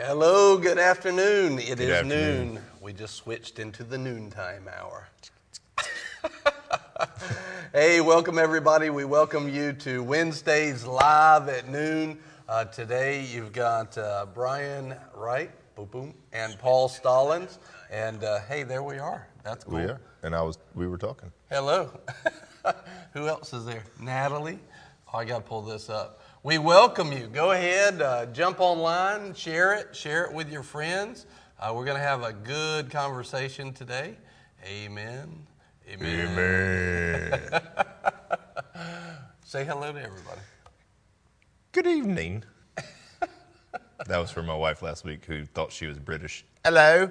Hello, good afternoon. It is afternoon. noon. We just switched into the noontime hour. hey, welcome everybody. We welcome you to Wednesdays live at noon. Uh, today you've got uh, Brian Wright, boom, boom, and Paul Stallings. And uh, hey, there we are. That's cool. We are, and I was. We were talking. Hello. Who else is there? Natalie. Oh, I got to pull this up. We welcome you. Go ahead, uh, jump online, share it, share it with your friends. Uh, we're going to have a good conversation today. Amen. Amen. Amen. Say hello to everybody. Good evening. that was for my wife last week, who thought she was British. Hello.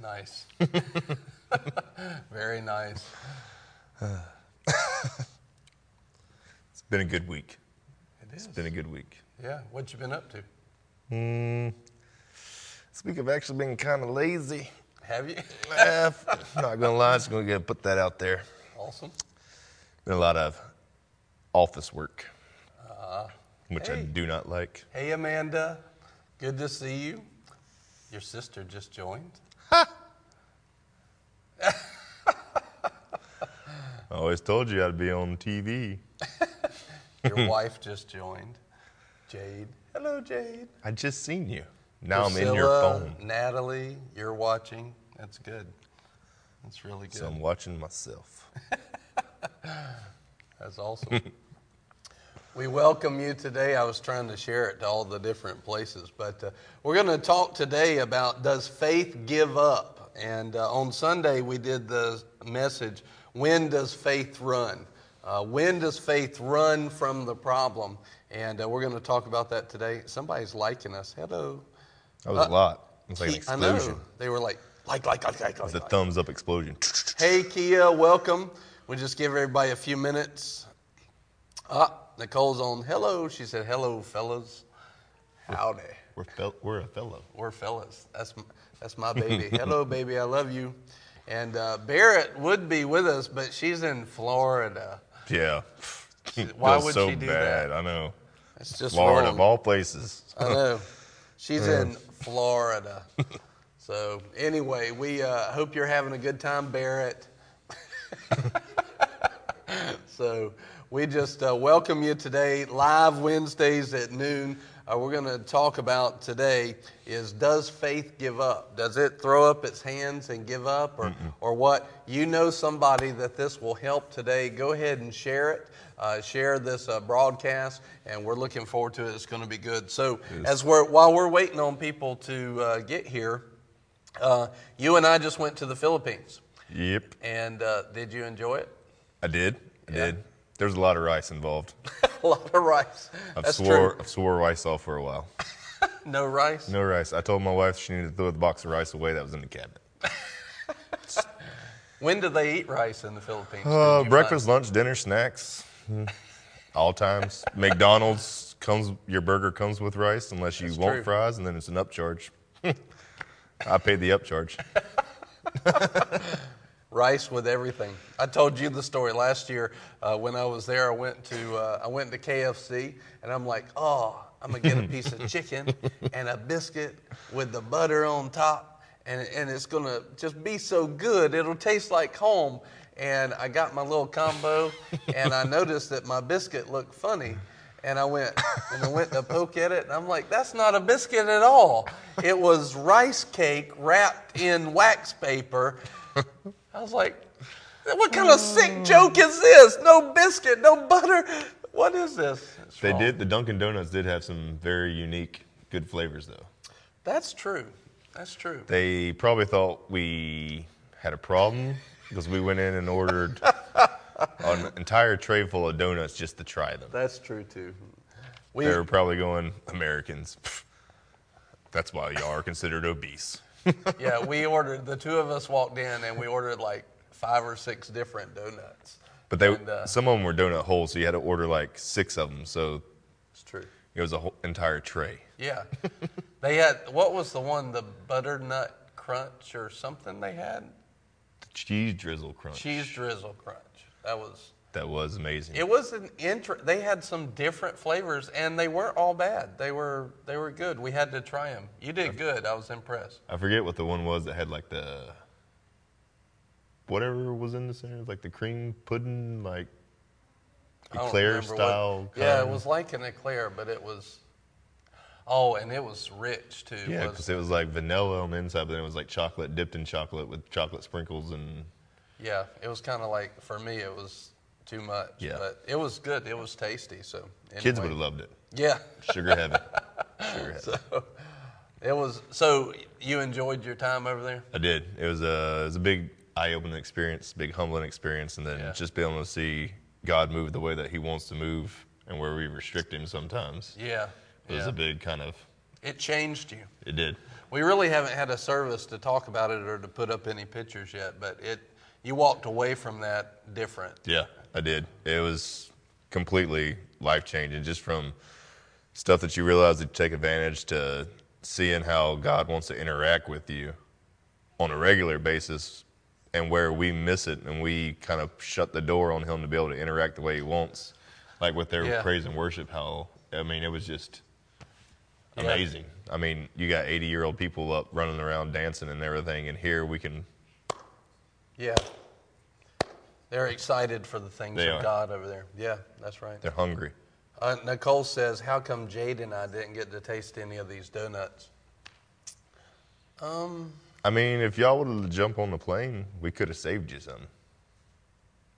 Nice. Very nice. It's been a good week. It is. It's been a good week. Yeah. What you been up to? This week I've actually been kind of lazy. Have you? Eh, not gonna lie, I just gonna get put that out there. awesome. Been a lot of office work, which I do not like. Hey, Amanda. Good to see you. Your sister just joined. I always told you I'd be on TV. Your wife just joined. Jade. Hello, Jade. I just seen you. Now I'm in your Priscilla, phone, Natalie, you're watching. That's good. That's really good. so I'm watching myself. That's awesome. we welcome you today. I was trying to share it to all the different places, but uh, we're going to talk today about does faith give up? And uh, on Sunday, we did the message when does faith run? Uh, when does faith run from the problem? And uh, we're going to talk about that today. Somebody's liking us. Hello. That was a lot. It's like an Ke- I know. explosion. They were like, like, like, like, like, It's like. a like. thumbs up explosion. Hey, Kia, welcome. We'll just give everybody a few minutes. Ah, Nicole's on. Hello. She said, hello, fellas. Howdy. We're, fel- we're a fellow. We're fellas. That's, m- that's my baby. hello, baby. I love you. And uh, Barrett would be with us, but she's in Florida. Yeah. Why Feels would so she do bad. that? I know. It's just Florida wrong. of all places. I know. She's in Florida. So anyway, we uh, hope you're having a good time, Barrett. so we just uh, welcome you today, live Wednesdays at noon. Uh, we're going to talk about today is does faith give up? Does it throw up its hands and give up, or or what? You know somebody that this will help today. Go ahead and share it. Uh, share this uh, broadcast, and we're looking forward to it. It's going to be good. So, as we're while we're waiting on people to uh, get here, uh, you and I just went to the Philippines, Yep. and uh, did you enjoy it? I did. I Yeah. did. There's a lot of rice involved. a lot of rice. I've That's swore true. I've swore rice off for a while. No rice. No rice. I told my wife she needed to throw the box of rice away that was in the cabinet. When do they eat rice in the Philippines? Uh, breakfast, lunch, dinner, snacks, mm, all times. McDonald's comes. Your burger comes with rice unless you That's want true. fries, and then it's an upcharge. I paid the upcharge. Rice with everything. I told you the story last year uh, when I was there. I went to uh, I went to KFC, and I'm like, oh, I'm gonna get a piece of chicken and a biscuit with the butter on top, and and it's gonna just be so good. It'll taste like home. And I got my little combo, and I noticed that my biscuit looked funny. And I went and I went to poke at it, and I'm like, that's not a biscuit at all. It was rice cake wrapped in wax paper. I was like, what kind of sick joke is this? No biscuit, no butter. What is this? It's They wrong. did. The Dunkin' Donuts did have some very unique, good flavors, though. That's true. That's true. They probably thought we had a problem because we went in and ordered an entire tray full of donuts just to try them. That's true too. We They were probably going, Americans. That's why y'all are considered obese. Yeah, we ordered the two of us walked in and we ordered like five or six different donuts. But they, And, uh, some of them were donut holes, so you had to order like six of them. So It's true. it was a whole entire tray. Yeah. they had what was the one, the butternut crunch or something they had? Cheese drizzle crunch. Cheese drizzle crunch. That was That was amazing. It was an inter- They had some different flavors, and they weren't all bad. They were they were good. We had to try them. You did good. I was impressed. I forget what the one was that had like the whatever was in the center, like the cream pudding, like eclair remember what- style. Yeah, it was like an eclair, but it was. Oh, and it was rich too. Yeah, because it was like vanilla on the inside, but then it was like chocolate dipped in chocolate with chocolate sprinkles and yeah, it was kind of like for me, it was too much. Yeah. but it was good. It was tasty. So kids would have loved it. Yeah, Sugar heaven. Sugar heaven. so it was. So you enjoyed your time over there? I did. It was a it was a big eye opening experience, big humbling experience, and then Yeah. just being able to see God move the way that He wants to move, and where we restrict Him sometimes. Yeah, It was yeah. a big kind of. It changed you. It did. We really haven't had a service to talk about it or to put up any pictures yet, but it. You walked away from that different. Yeah, I did. It was completely life changing, just from stuff that you realize that you take advantage to seeing how God wants to interact with you on a regular basis, and where we miss it and we kind of shut the door on Him to be able to interact the way He wants, like with their Yeah. praise and worship. How I mean, it was just Yeah. amazing. I mean, you got 80 year old people up running around dancing and everything, and here we can. Yeah. They're excited for the things They of are. God over there. Yeah, that's right. They're hungry. Uh, Nicole says, "How come Jade and I didn't get to taste any of these donuts?" Um, I mean, if y'all would have jumped on the plane, we could have saved you some.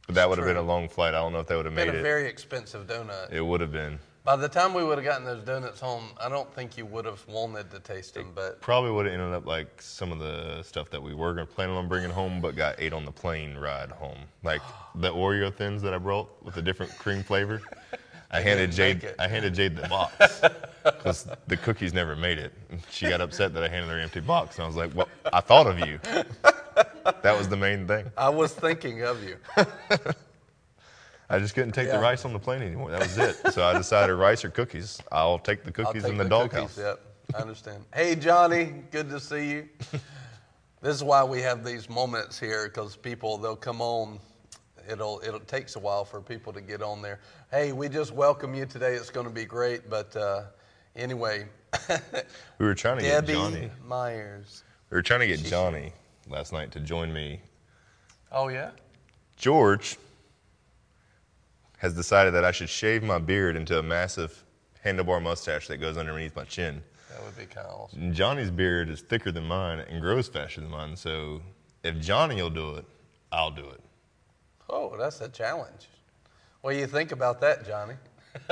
But that would have been a long flight. I don't know if that would have made it. been a very expensive donut. it would have been. By the time we would have gotten those donuts home, I don't think you would have wanted to taste them. But Probably would have ended up like some of the stuff that we were going to plan on bringing home, but got ate on the plane ride home. Like the Oreo thins that I brought with a different cream flavor. I handed didn't Jade. make it. I handed Jade the box because the cookies never made it. She got upset that I handed her an empty box, and I was like, "Well, I thought of you. That was the main thing. I was thinking of you. I just couldn't take Yeah. the rice on the plane anymore. That was it. So I decided rice or cookies. I'll take the cookies take in the, the doghouse. cookies, Yep, I understand. Hey, Johnny, good to see you. this is why we have these moments here because people they'll come on. It'll it'll takes a while for people to get on there. Hey, we just welcome you today. It's going to be great. But uh, anyway, We were trying to Debbie get Johnny. Myers. We were trying to get Johnny last night to join me. Oh yeah. George has decided that I should shave my beard into a massive handlebar mustache that goes underneath my chin. That would be kind of awesome. Johnny's beard is thicker than mine and grows faster than mine. So if Johnny will do it, I'll do it. Oh, that's a challenge. What do you think about that, Johnny?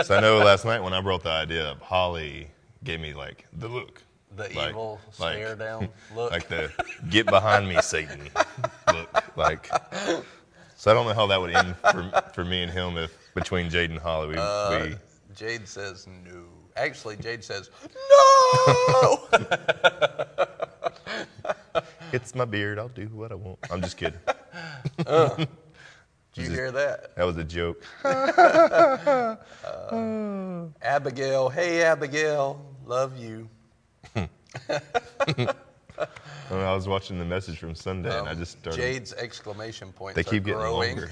So I know last night when I brought the idea up, Holly gave me like the look. The Like- evil like- stare down look. like the get behind me satan look like so i don't know how that would end for, for me and him if between jade and holly we, uh, we Jade says no. Actually, Jade says no. it's my beard i'll do what i want i'm just kidding Did uh, you hear that? that was a joke uh, Abigail, hey Abigail, love you. I was watching the message from sunday and i just started Jade's exclamation points they keep getting growing. longer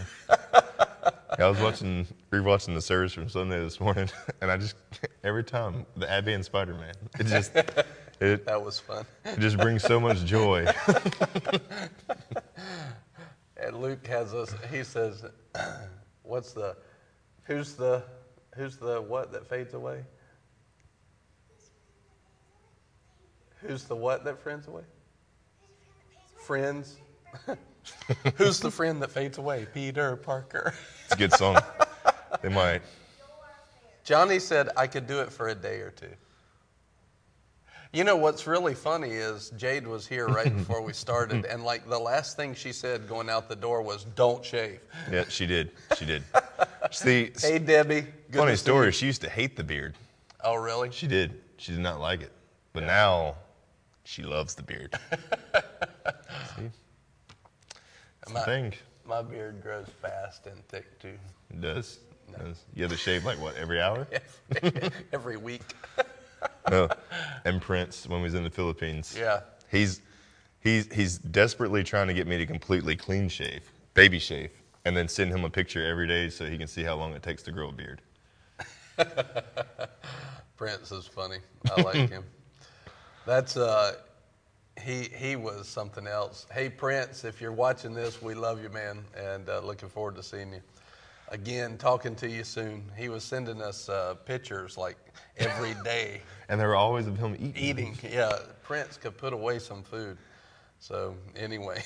i was watching rewatching the service from sunday this morning and i just every time the abby and spider-man it just it, That was fun. it just brings so much joy And Luke has us. He says, "What's the? Who's the? Who's the what that fades away? Who's the what that fades away? Friends. who's the friend that fades away? Peter Parker. it's a good song they might Johnny said I could do it for a day or two. You know what's really funny is Jade was here right before we started, and like the last thing she said going out the door was, "Don't shave." Yeah, she did. She did. See, Hey Debbie, good funny to see story. you. She used to hate the beard. Oh really? She did. She did not like it. But now, she loves the beard. See, it's My- the thing. My beard grows fast and thick too. It does. It does. You have to shave like what every hour? Every week. no. And Prince, when we was in the Philippines, Yeah. he's he's he's desperately trying to get me to completely clean shave, baby shave. and then send him a picture every day so he can see how long it takes to grow a beard. Prince is funny. I like him. That's uh, he he was something else. Hey Prince, if you're watching this, we love you, man, and uh, looking forward to seeing you again. Talking to you soon. He was sending us uh, pictures like every day. And they were always of him eating. Eating, yeah. Prince could put away some food. So anyway.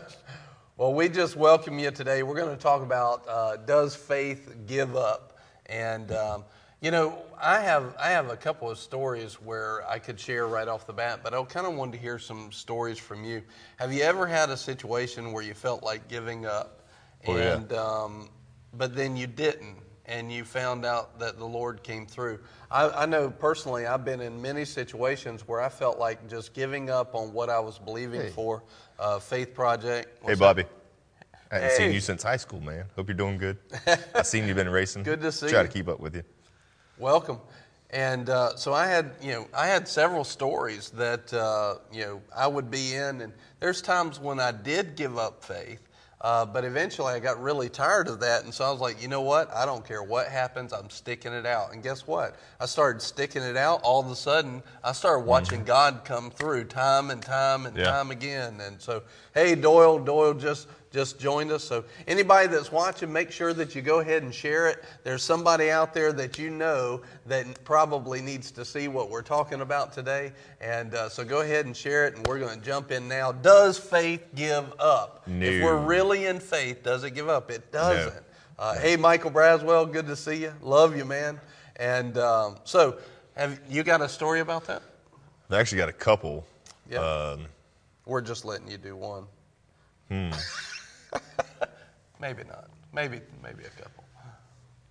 well, we just welcome you today. We're going to talk about uh, does faith give up? And um, you know, I have I have a couple of stories where I could share right off the bat, but I kind of wanted to hear some stories from you. Have you ever had a situation where you felt like giving up, Oh, yeah. and um, but then you didn't, and you found out that the Lord came through? I, I know personally, I've been in many situations where I felt like just giving up on what I was believing Hey. for. Uh, faith project. Hey, Bobby. I haven't Hey. seen you since high school, man. Hope you're doing good. I've seen you've been racing. Good to see Try you. to keep up with you. Welcome. And uh, so I had, you know, I had several stories that, uh, you know, I would be in, and there's times when I did give up faith, uh, but eventually I got really tired of that, and so I was like, you know what? I don't care what happens, I'm sticking it out. And guess what? I started sticking it out. All of a sudden, I started watching God come through time and time and Yeah. time again. And so, hey, Doyle, Doyle just just joined us. So anybody that's watching, make sure that you go ahead and share it. There's somebody out there that you know that probably needs to see what we're talking about today. And uh, so go ahead and share it, and we're going to jump in now. Does faith give up? If we're really in faith, does it give up? It doesn't. Uh, hey, Michael Braswell, good to see you. Love you, man. And um, so, have you got a story about that? I've actually got a couple. Yeah. Um, We're just letting you do one. Hmm. maybe not. Maybe maybe a couple.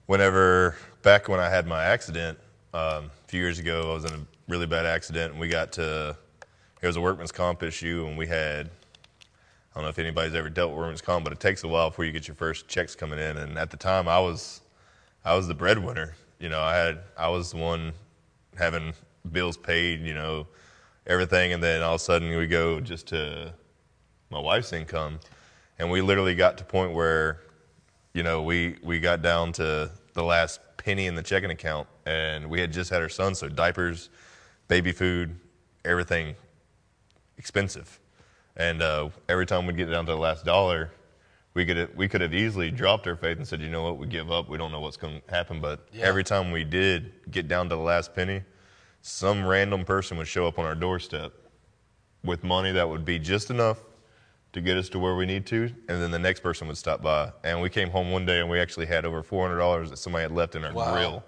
whenever back when I had my accident um, a few years ago, I was in a really bad accident, and we got to it was a workman's comp issue, and we had I don't know if anybody's ever dealt with workman's comp, but it takes a while before you get your first checks coming in. And at the time, I was I was the breadwinner. You know, I had I was the one having bills paid. You know, everything, and then all of a sudden we go just to my wife's income, and we literally got to a point where you know, we, we got down to the last penny in the checking account, and we had just had our son, so diapers, baby food, everything expensive. And uh, every time we'd get down to the last dollar, we could we could have easily dropped our faith and said, you know what, we give up. We don't know what's going to happen. But Yeah. every time we did get down to the last penny, some random person would show up on our doorstep with money that would be just enough to get us to where we need to, and then the next person would stop by. And we came home one day and we actually had over $400 that somebody had left in our Wow. grill.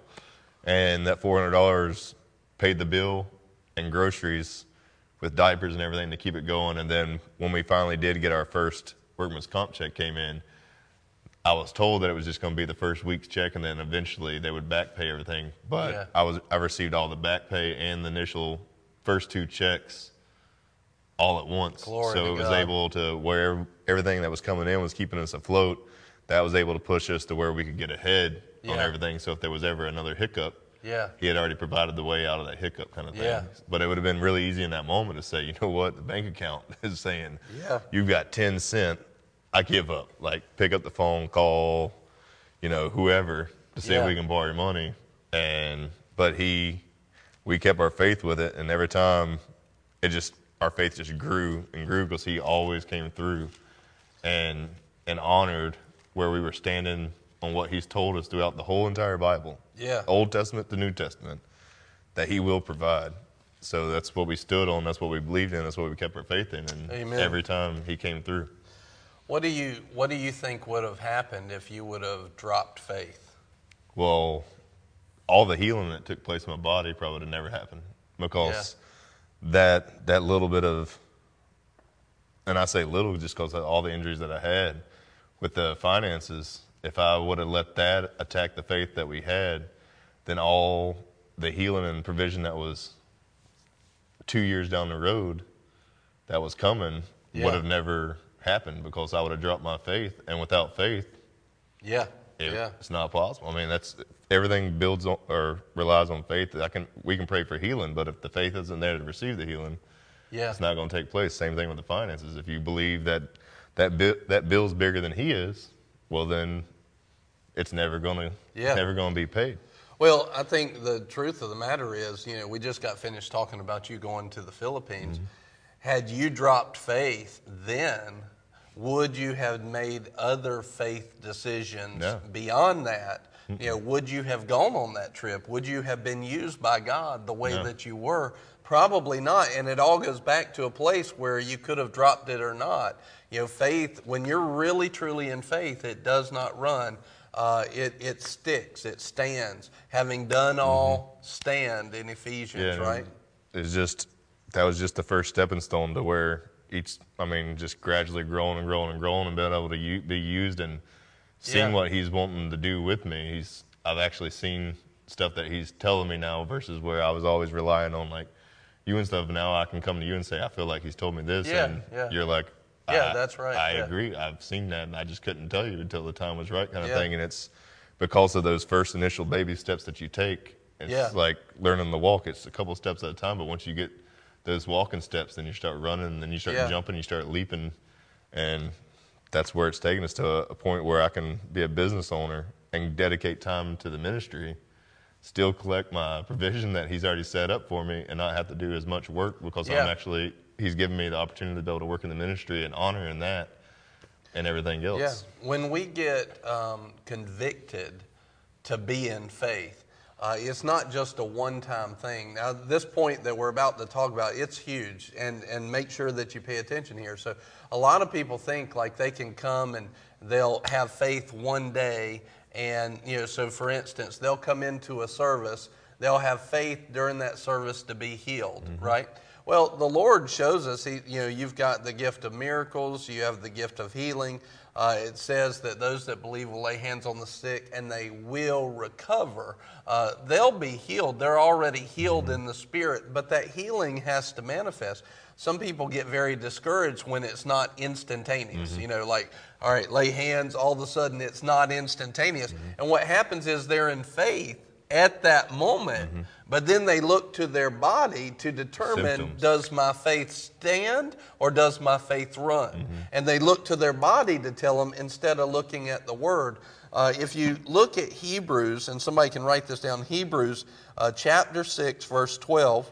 And that $400 paid the bill and groceries with diapers and everything to keep it going. And then when we finally did get our first workman's comp check came in, I was told that it was just going to be the first week's check, and then eventually they would back pay everything. But Yeah. I was I received all the back pay and the initial first two checks all at once. Glory so it was God. able to where everything that was coming in was keeping us afloat. That was able to push us to where we could get ahead on everything. So if there was ever another hiccup, Yeah. he had already provided the way out of that hiccup kind of thing. Yeah. But it would have been really easy in that moment to say, you know what, the bank account is saying, Yeah. you've got 10 cent, I give up. Like pick up the phone, call, you know, whoever to see Yeah. if we can borrow your money. And, but he, we kept our faith with it. And every time it just, our faith just grew and grew because he always came through and, and honored where we were standing on what he's told us throughout the whole entire Bible. Yeah. Old Testament to New Testament, that He will provide. So that's what we stood on. That's what we believed in. That's what we kept our faith in. And Amen. every time He came through, What do you What do you think would have happened if you would have dropped faith? well, all the healing that took place in my body probably would have never happened because that that little bit of, and I say little just because of all the injuries that I had with the finances. If I would have let that attack the faith that we had, then all the healing and provision that was two years down the road that was coming Yeah. would have never happened because I would have dropped my faith. And without faith, Yeah. it- yeah. it's not possible. I mean, that's everything builds on or relies on faith. I can we can pray for healing, but if the faith isn't there to receive the healing, Yeah. it's not going to take place. Same thing with the finances. If you believe that that bi- that bill's bigger than he is, well then it's never gonna Yeah. never gonna be paid. Well, I think the truth of the matter is, you know, we just got finished talking about you going to the Philippines. Mm-hmm. Had you dropped faith then, would you have made other faith decisions No. beyond that? You know, would you have gone on that trip? Would you have been used by God the way No. that you were? Probably not. And it all goes back to a place where you could have dropped it or not. You know, faith, when you're really truly in faith, it does not run. Uh, it, it sticks, it stands. Having done all, stand in Ephesians, and right? It's just that was just the first stepping stone to where each, I mean, just gradually growing and growing and growing and being able to u- be used and seeing Yeah. what he's wanting to do with me. He's, I've actually seen stuff that he's telling me now versus where I was always relying on like you and stuff. Now I can come to you and say, I feel like he's told me this, Yeah, and yeah. you're like, Yeah, that's right, I yeah. agree. I've seen that, and I just couldn't tell you until the time was right, kind of thing. And it's because of those first initial baby steps that you take. It's like learning to walk. It's a couple steps at a time, but once you get those walking steps, then you start running, then you start jumping, you start leaping, and that's where it's taken us to a, a point where I can be a business owner and dedicate time to the ministry, still collect my provision that he's already set up for me, and not have to do as much work because Yeah. I'm actually he's given me the opportunity to be able to work in the ministry and honor in that and everything else. Yeah. When we get um, convicted to be in faith, uh, it's not just a one-time thing. Now, this point that we're about to talk about, it's huge, and and make sure that you pay attention here. So, a lot of people think like they can come and they'll have faith one day, and you know, so for instance, they'll come into a service, they'll have faith during that service to be healed, right? Well, the Lord shows us, he, you know, you've got the gift of miracles, you have the gift of healing. Uh, it says that those that believe will lay hands on the sick and they will recover. Uh, they'll be healed. They're already healed in the spirit, but that healing has to manifest. Some people get very discouraged when it's not instantaneous. You know, like, all right, lay hands, all of a sudden it's not instantaneous. And what happens is they're in faith at that moment, but then they look to their body to determine Symptoms. does my faith stand or does my faith run? And they look to their body to tell them instead of looking at the word. Uh, if you look at Hebrews, and somebody can write this down Hebrews uh, chapter 6, verse 12,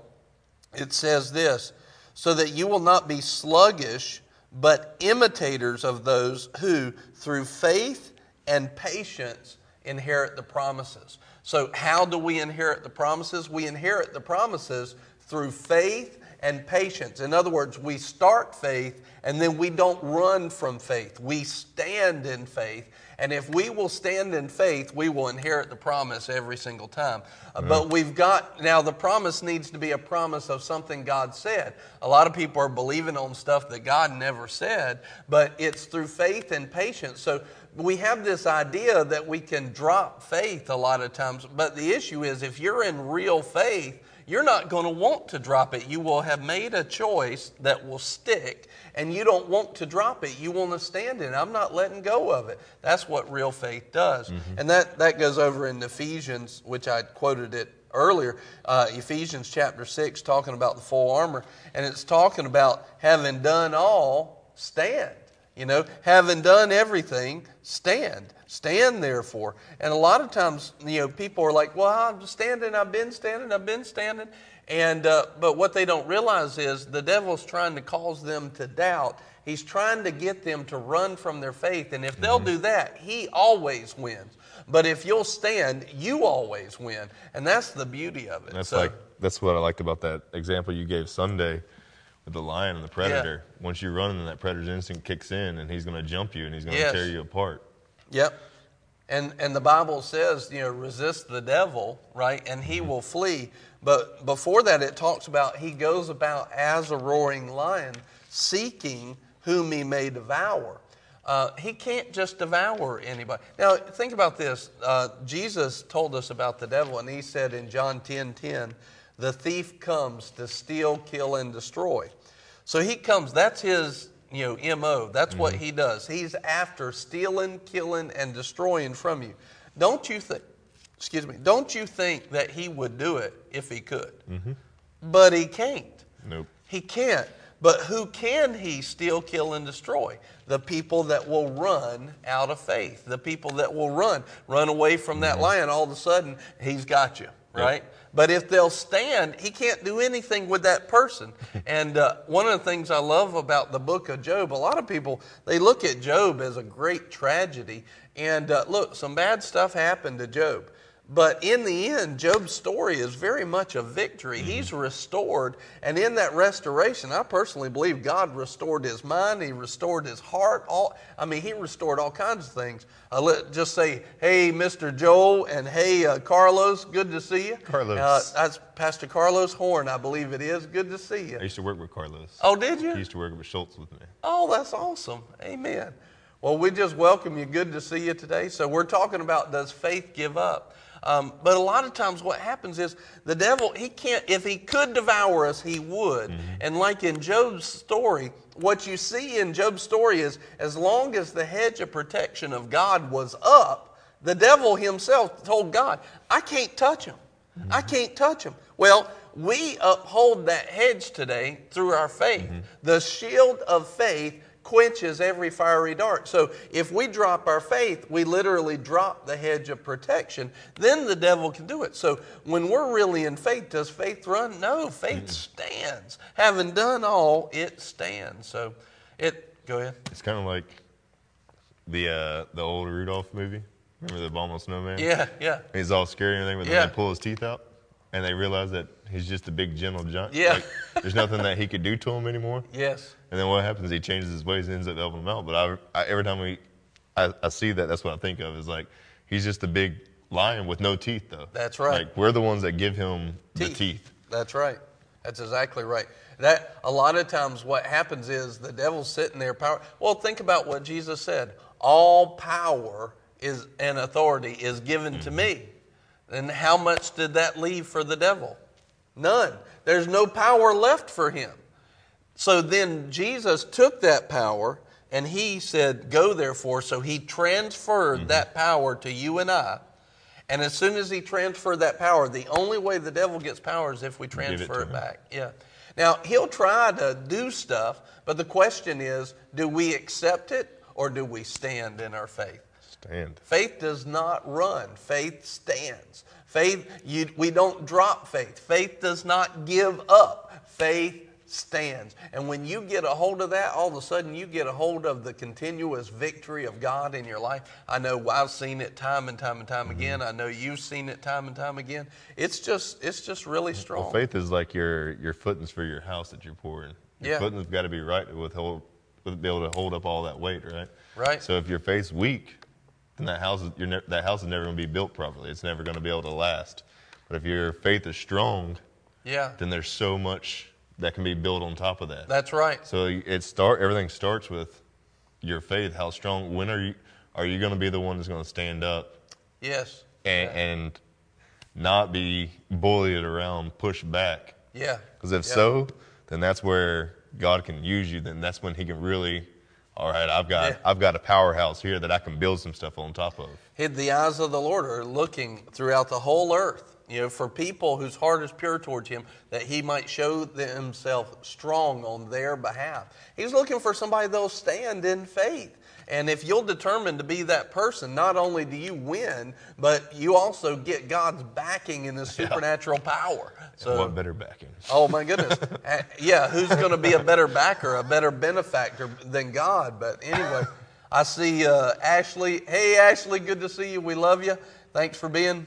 it says this so that you will not be sluggish, but imitators of those who, through faith and patience, inherit the promises. So, how do we inherit the promises? We inherit the promises through faith and patience. In other words, we start faith and then we don't run from faith. We stand in faith. And if we will stand in faith, we will inherit the promise every single time. Uh, But we've got, now the promise needs to be a promise of something God said. A lot of people are believing on stuff that God never said, but it's through faith and patience. So we have this idea that we can drop faith a lot of times, but the issue is if you're in real faith, you're not going to want to drop it. You will have made a choice that will stick, and you don't want to drop it. You want to stand in it. I'm not letting go of it. That's what real faith does. And that, that goes over in Ephesians, which I quoted it earlier, uh, Ephesians chapter 6, talking about the full armor. And it's talking about having done all, stand. You know, having done everything, stand. Stand therefore. And a lot of times, you know, people are like, well, I'm standing, I've been standing, I've been standing. And, uh, but what they don't realize is the devil's trying to cause them to doubt. He's trying to get them to run from their faith. And if they'll do that, he always wins. But if you'll stand, you always win. And that's the beauty of it. That's So- like that's what I liked about that example you gave Sunday with the lion and the predator. Once you run, then that predator's instinct kicks in, and he's going to jump you and he's going to Yes. tear you apart. Yep. And and the Bible says, you know, resist the devil, right? And he will flee. But before that it talks about he goes about as a roaring lion, seeking whom he may devour. Uh, he can't just devour anybody. Now, think about this. Uh, Jesus told us about the devil, and he said in John 10 10, the thief comes to steal, kill, and destroy. So he comes, that's his you know, MO. That's what mm-hmm. he does. He's after stealing, killing, and destroying from you. Don't you think, excuse me, don't you think that he would do it if he could? Mm-hmm. But he can't. Nope. He can't. But who can he steal, kill, and destroy? The people that will run out of faith, the people that will run, run away from that mm-hmm. lion. All of a sudden, he's got you, right? But if they'll stand, he can't do anything with that person. and uh, one of the things I love about the book of Job, a lot of people they look at Job as a great tragedy. And uh, look, some bad stuff happened to Job. But in the end, Job's story is very much a victory. Mm-hmm. He's restored. And in that restoration, I personally believe God restored his mind, he restored his heart. All, I mean, he restored all kinds of things. Uh, let just say, hey, Mr. Joel, and hey, uh, Carlos, good to see you. Carlos. Uh, that's Pastor Carlos Horn, I believe it is. Good to see you. I used to work with Carlos. Oh, did you? He used to work with Schultz with me. Oh, that's awesome. Amen. Well, we just welcome you. Good to see you today. So, we're talking about does faith give up? Um, but a lot of times, what happens is the devil, he can't, if he could devour us, he would. Mm-hmm. And like in Job's story, what you see in Job's story is as long as the hedge of protection of God was up, the devil himself told God, I can't touch him. Mm-hmm. I can't touch him. Well, we uphold that hedge today through our faith. Mm-hmm. The shield of faith quenches every fiery dart. So if we drop our faith, we literally drop the hedge of protection. Then the devil can do it. So when we're really in faith, does faith run? No, faith mm. stands. Having done all, it stands. So it. Go ahead. It's kind of like the uh, the old Rudolph movie. Remember the Bomb Snowman? Yeah, yeah. He's all scary and everything, but then yeah. they pull his teeth out and they realize that he's just a big gentle giant. Yeah. Like, there's nothing that he could do to him anymore. Yes. And then what happens? He changes his ways and ends up helping him out. But I, I, every time we, I, I see that, that's what I think of is like he's just a big lion with no teeth, though. That's right. Like we're the ones that give him teeth. the teeth. That's right. That's exactly right. That a lot of times what happens is the devil's sitting there power. Well, think about what Jesus said. All power is and authority is given mm-hmm. to me. And how much did that leave for the devil? None. There's no power left for him. So then Jesus took that power and he said, Go therefore. So he transferred mm-hmm. that power to you and I. And as soon as he transferred that power, the only way the devil gets power is if we transfer it, it back. Yeah. Now, he'll try to do stuff, but the question is do we accept it or do we stand in our faith? Stand. Faith does not run, faith stands. Faith, you, we don't drop faith. Faith does not give up. Faith stands. And when you get a hold of that, all of a sudden you get a hold of the continuous victory of God in your life. I know I've seen it time and time and time mm-hmm. again. I know you've seen it time and time again. It's just it's just really strong. Well, faith is like your your footings for your house that you're pouring. Your yeah. footings got to be right with hold, be able to hold up all that weight, right? Right. So if your faith's weak, then that house is ne- that house is never going to be built properly. It's never going to be able to last. But if your faith is strong, yeah, then there's so much that can be built on top of that. That's right. So it start everything starts with your faith. How strong? When are you are you going to be the one that's going to stand up? Yes. And, yeah. and not be bullied around, pushed back. Yeah. Because if yeah. so, then that's where God can use you. Then that's when He can really. All right, I've got yeah. I've got a powerhouse here that I can build some stuff on top of. The eyes of the Lord are looking throughout the whole earth you know, for people whose heart is pure towards Him, that He might show Himself strong on their behalf. He's looking for somebody that'll stand in faith. And if you'll determine to be that person, not only do you win, but you also get God's backing in His supernatural yeah. power. So, what better backing? Oh my goodness! Uh, yeah, who's going to be a better backer, a better benefactor than God? But anyway, I see uh, Ashley. Hey, Ashley, good to see you. We love you. Thanks for being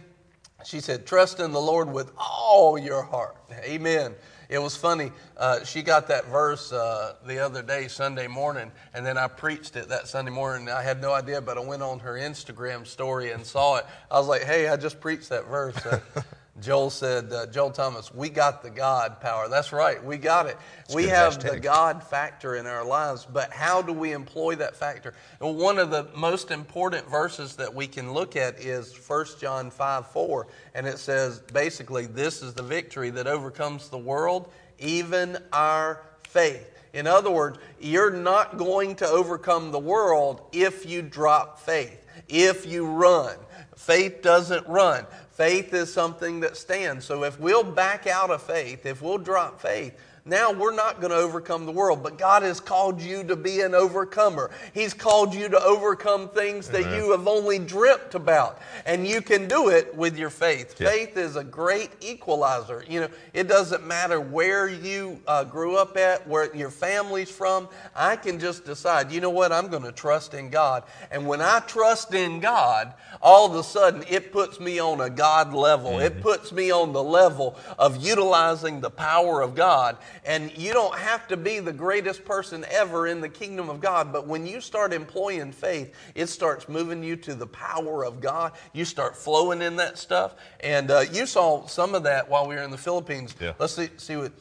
she said, Trust in the Lord with all your heart. Amen. It was funny. Uh, she got that verse uh, the other day, Sunday morning, and then I preached it that Sunday morning. I had no idea, but I went on her Instagram story and saw it. I was like, hey, I just preached that verse. Joel said, uh, Joel Thomas, we got the God power. That's right, we got it. We have hashtag. the God factor in our lives, but how do we employ that factor? Well, one of the most important verses that we can look at is 1 John 5 4, and it says basically, this is the victory that overcomes the world, even our faith. In other words, you're not going to overcome the world if you drop faith, if you run. Faith doesn't run. Faith is something that stands. So if we'll back out of faith, if we'll drop faith, now we're not going to overcome the world, but God has called you to be an overcomer. He's called you to overcome things that you have only dreamt about, and you can do it with your faith. Yeah. Faith is a great equalizer. You know, it doesn't matter where you uh, grew up at, where your family's from. I can just decide, you know what, I'm going to trust in God. And when I trust in God, all of a sudden it puts me on a God level. It puts me on the level of utilizing the power of God. And you don't have to be the greatest person ever in the kingdom of God, but when you start employing faith, it starts moving you to the power of God. You start flowing in that stuff. And uh, you saw some of that while we were in the Philippines. Yeah. Let's see, see what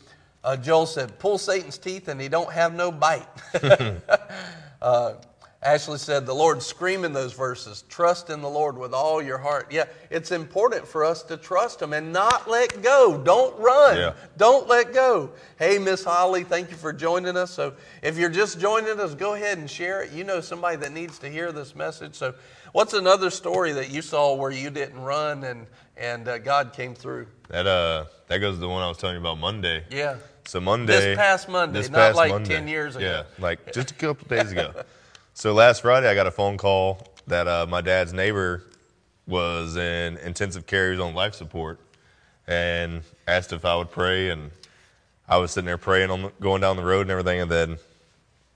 uh, Joel said. Pull Satan's teeth and he don't have no bite. uh, Ashley said, the Lord scream in those verses, trust in the Lord with all your heart. Yeah, it's important for us to trust Him and not let go. Don't run. Yeah. Don't let go. Hey, Miss Holly, thank you for joining us. So if you're just joining us, go ahead and share it. You know somebody that needs to hear this message. So what's another story that you saw where you didn't run and, and uh, God came through? That uh, that goes to the one I was telling you about Monday. Yeah. So Monday, This past Monday, this not past like Monday. 10 years ago. Yeah, like just a couple days ago. So last Friday, I got a phone call that uh, my dad's neighbor was in intensive care, he was on life support, and asked if I would pray. And I was sitting there praying on the, going down the road and everything. And then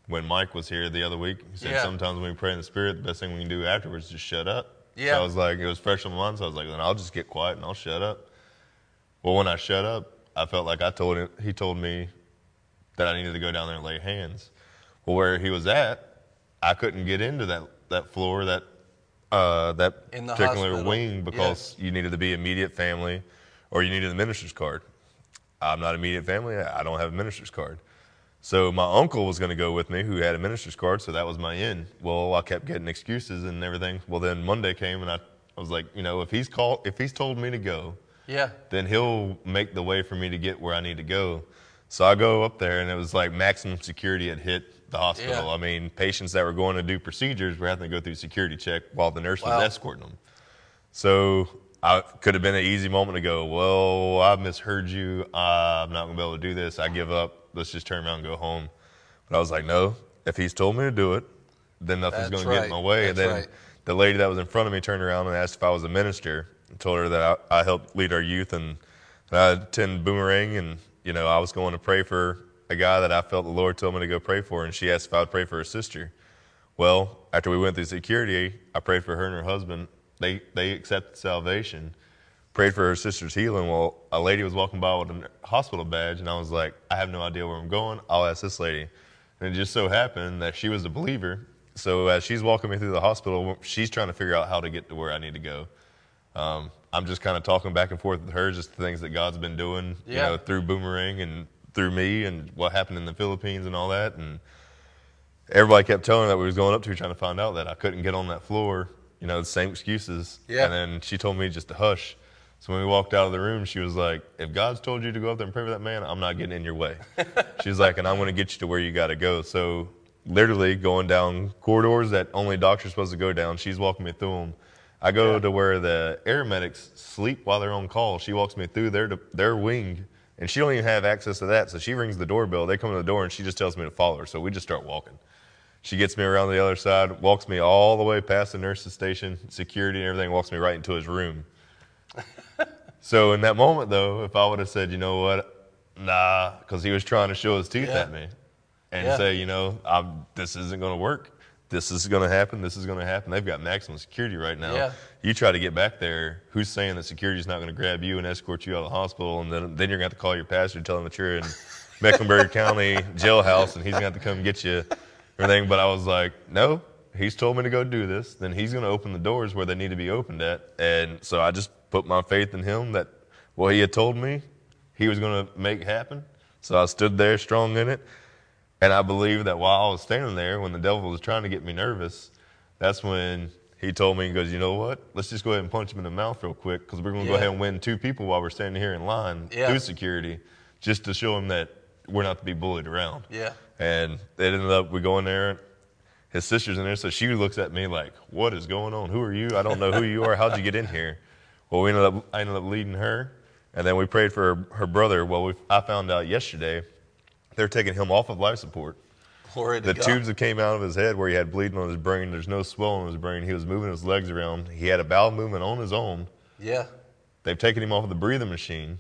when Mike was here the other week, he said Yeah. sometimes when we pray in the Spirit, the best thing we can do afterwards is just shut up. Yeah. So I was like, it was fresh on my mind. So I was like, then I'll just get quiet and I'll shut up. Well, when I shut up, I felt like I told him, he told me that I needed to go down there and lay hands. Well, where he was at, I couldn't get into that, that floor, that, uh, that In the particular hospital. wing because you needed to be immediate family or you needed a minister's card. I'm not immediate family. I don't have a minister's card. So my uncle was going to go with me, who had a minister's card, so that was my in. Well, I kept getting excuses and everything. Well, then Monday came, and I, I was like, you know, if he's called, if he's told me to go, Yeah. then he'll make the way for me to get where I need to go. So I go up there, and it was like maximum security had hit the hospital. Yeah. I mean, patients that were going to do procedures were having to go through security check while the nurse Wow. was escorting them. So I could have been an easy moment to go, well, I misheard you. I'm not going to be able to do this. I give up. Let's just turn around and go home. But I was like, no, if he's told me to do it, then nothing's That's going to get in my way. and then right. the lady that was in front of me turned around and asked if I was a minister. I told her that I, I helped lead our youth and I attend Boomerang. And, you know, I was going to pray for a guy that I felt the Lord told me to go pray for. And she asked if I would pray for her sister. Well, after we went through security, I prayed for her and her husband. They they accepted salvation. Prayed for her sister's healing. Well, a lady was walking by with a hospital badge, and I was like, I have no idea where I'm going. I'll ask this lady. And it just so happened that she was a believer. So as she's walking me through the hospital, she's trying to figure out how to get to where I need to go. Um, I'm just kind of talking back and forth with her, just the things that God's been doing, you know, through Boomerang and through me, and what happened in the Philippines and all that. And everybody kept telling her that we was going up to her trying to find out that I couldn't get on that floor. You know, the same excuses. Yeah. And then she told me just to hush. So when we walked out of the room, she was like, "If God's told you to go up there and pray for that man, I'm not getting in your way." she was like, "And I'm going to get you to where you got to go." So literally going down corridors that only doctors are supposed to go down. She's walking me through them. I go to where the air medics sleep while they're on call. She walks me through their their wing, and she don't even have access to that. So she rings the doorbell. They come to the door, and she just tells me to follow her. So we just start walking. She gets me around the other side, walks me all the way past the nurse's station, security and everything, walks me right into his room. so in that moment, though, if I would have said, you know what, nah, because he was trying to show his teeth Yeah. at me, and Yeah. say, you know, I'm, this isn't going to work. This is going to happen. This is going to happen. They've got maximum security right now. Yeah. You try to get back there. Who's saying that security's not going to grab you and escort you out of the hospital? And then, then you're going to have to call your pastor and tell him that you're in Mecklenburg County jailhouse and he's going to have to come get you. Everything. But I was like, no, he's told me to go do this. Then he's going to open the doors where they need to be opened at. And so I just put my faith in him that what he had told me, he was going to make happen. So I stood there strong in it. And I believe that while I was standing there, when the devil was trying to get me nervous, that's when he told me, he goes, you know what? Let's just go ahead and punch him in the mouth real quick because we're going to Yeah. go ahead and win two people while we're standing here in line Yeah. through security just to show him that we're not to be bullied around. Yeah. And it ended up, we go in there, his sister's in there, so she looks at me like, what is going on? Who are you? I don't know who you are. How'd you get in here? Well, we ended up, I ended up leading her, and then we prayed for her, her brother. Well, we, I found out yesterday They're taking him off of life support. Glory The tubes that came out of his head where he had bleeding on his brain, there's no swelling in his brain. He was moving his legs around. He had a bowel movement on his own. Yeah. They've taken him off of the breathing machine,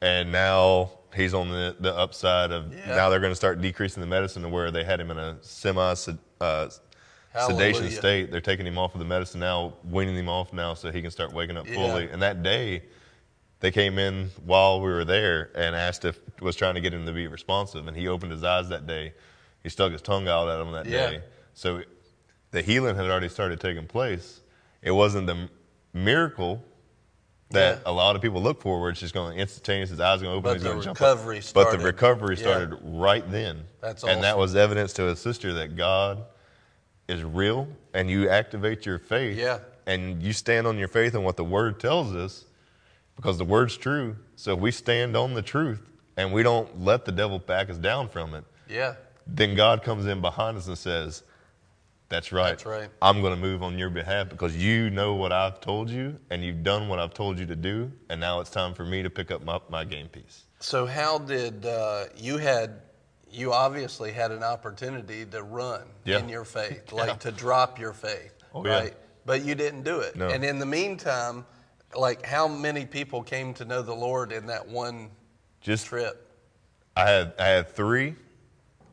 and now he's on the, the upside of Yeah. now they're going to start decreasing the medicine to where they had him in a semi uh, sedation state. They're taking him off of the medicine now, weaning him off now so he can start waking up Yeah. fully. And that day, they came in while we were there and asked if was trying to get him to be responsive, and he opened his eyes that day. He stuck his tongue out at him that Yeah. day. So the healing had already started taking place. It wasn't the miracle that Yeah. a lot of people look for, where it's just going to instantaneous. His eyes going to open. But he's the going to jump recovery up. But the recovery Yeah. started right then. That's and that was evidence to his sister that God is real, and you activate your faith. Yeah. And you stand on your faith and what the Word tells us, because the Word's true. So if we stand on the truth and we don't let the devil back us down from it, Yeah. Then God comes in behind us and says, That's right. That's right. I'm going to move on your behalf because you know what I've told you and you've done what I've told you to do. And now it's time for me to pick up my, my game piece. So how did uh, you had you obviously had an opportunity to run Yeah. in your faith, like Yeah. to drop your faith, Oh, yeah. right? But you didn't do it. No. And in the meantime, like how many people came to know the Lord in that one Just trip? I had I had three.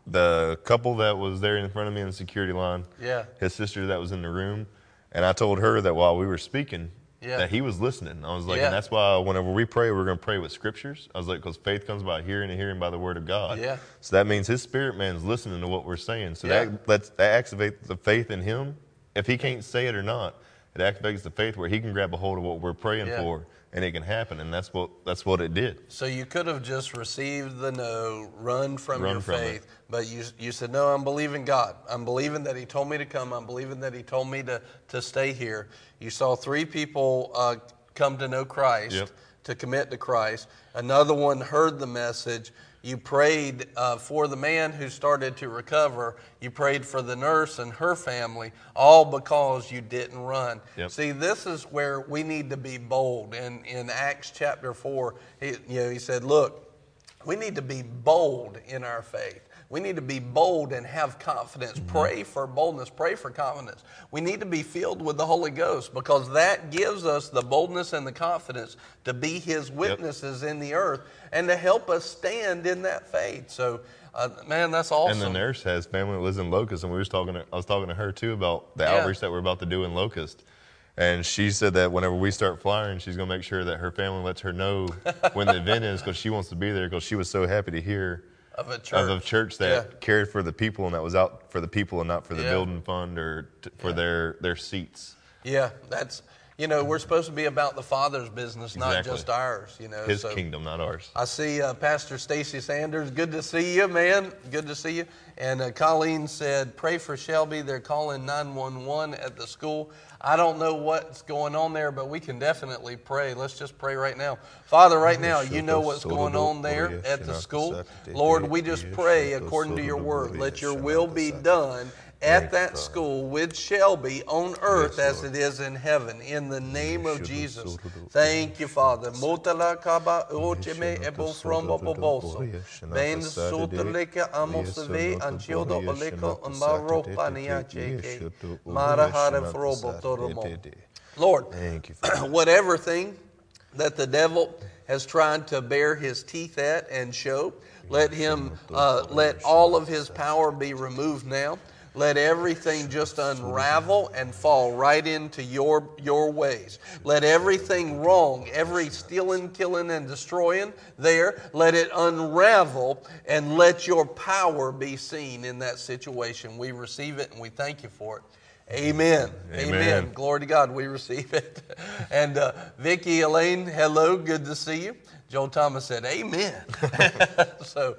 The couple that was there in front of me in the security line, Yeah. his sister that was in the room, and I told her that while we were speaking, Yeah. that he was listening. I was like, Yeah. and that's why whenever we pray, we're going to pray with scriptures. I was like, because faith comes by hearing and hearing by the word of God. Yeah. So that means his spirit man's listening to what we're saying. So Yeah. that lets that activates the faith in him. If he can't say it or not, it activates the faith where he can grab a hold of what we're praying Yeah. for, and it can happen. And that's what that's what it did. So you could have just received the no, run from Run your from it. faith, but you you said no. I'm believing God. I'm believing that He told me to come. I'm believing that He told me to to stay here. You saw three people uh, come to know Christ, Yep. to commit to Christ. Another one heard the message. You prayed uh, for the man who started to recover. You prayed for the nurse and her family, all because you didn't run. Yep. See, this is where we need to be bold. In, in Acts chapter 4, he, you know, he said, Look, we need to be bold in our faith. We need to be bold and have confidence. Pray for boldness, pray for confidence. We need to be filled with the Holy Ghost because that gives us the boldness and the confidence to be His witnesses in the earth and to help us stand in that faith. So, uh, man, that's awesome. And the nurse has family that lives in Locust, and we was talking. To, I was talking to her too about the Yeah. outreach that we're about to do in Locust. And she said that whenever we start flying, she's going to make sure that her family lets her know when the event is because she wants to be there because she was so happy to hear of a church. of a church that Yeah. cared for the people and that was out for the people and not for the Yeah. building fund or t- for their, their seats. Yeah, that's you know we're supposed to be about the Father's business, not just ours. You know, His so kingdom, not ours. I see uh, Pastor Stacy Sanders. Good to see you, man. Good to see you. And uh, Colleen said, "Pray for Shelby. They're calling 911 at the school. I don't know what's going on there, but we can definitely pray. Let's just pray right now, Father. Right now, you know what's going on there at the school. Lord, we just pray according to your word. Let your will be done." At that school with Shelby on earth as it is in heaven, in the name of Jesus. Thank you, Father. Motala kaba ocheme ebo frombo boboso. Ben soteleke amosave anchiodo oleko umbaro pania cheke. Frobo toromo. Lord, Thank you, whatever thing that the devil has tried to bear his teeth at and show, let him, uh, let all of his power be removed now. Let everything just unravel and fall right into your, your ways. Let everything wrong, every stealing, killing, and destroying there, let it unravel and let your power be seen in that situation. We receive it and we thank you for it. Amen. Amen. Amen. Glory to God, we receive it. And uh, Vicki Elaine, hello, good to see you. Joel Thomas said, Amen. so,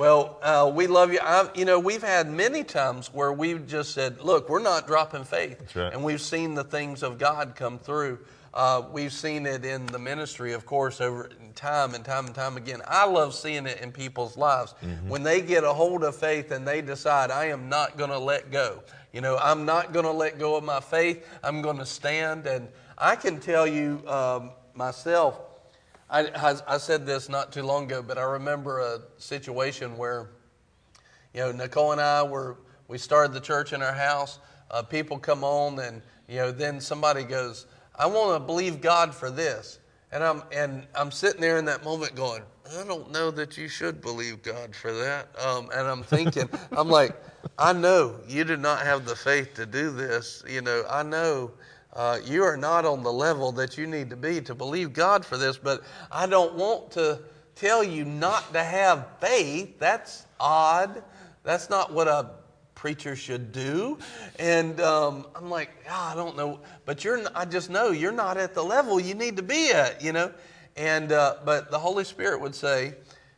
well, uh, we love you. I, you know, we've had many times where we've just said, look, we're not dropping faith. right. And we've seen the things of God come through. Uh, we've seen it in the ministry, of course, over time and time and time again. I love seeing it in people's lives. When they get a hold of faith and they decide, I am not going to let go. You know, I'm not going to let go of my faith. I'm going to stand. And I can tell you um, myself, I, I, I said this not too long ago, but I remember a situation where, you know, Nicole and I were, we started the church in our house. Uh, people come on, and, you know, then somebody goes, I want to believe God for this. And I'm, and I'm sitting there in that moment going, I don't know that you should believe God for that. Um, and I'm thinking, I'm like, I know you do not have the faith to do this. You know, I know uh, you are not on the level that you need to be to believe God for this, but I don't want to tell you not to have faith. That's odd. That's not what a preacher should do. And um, I'm like, oh, I don't know, but you're. I just know you're not at the level you need to be at. You know, and uh, but the Holy Spirit would say,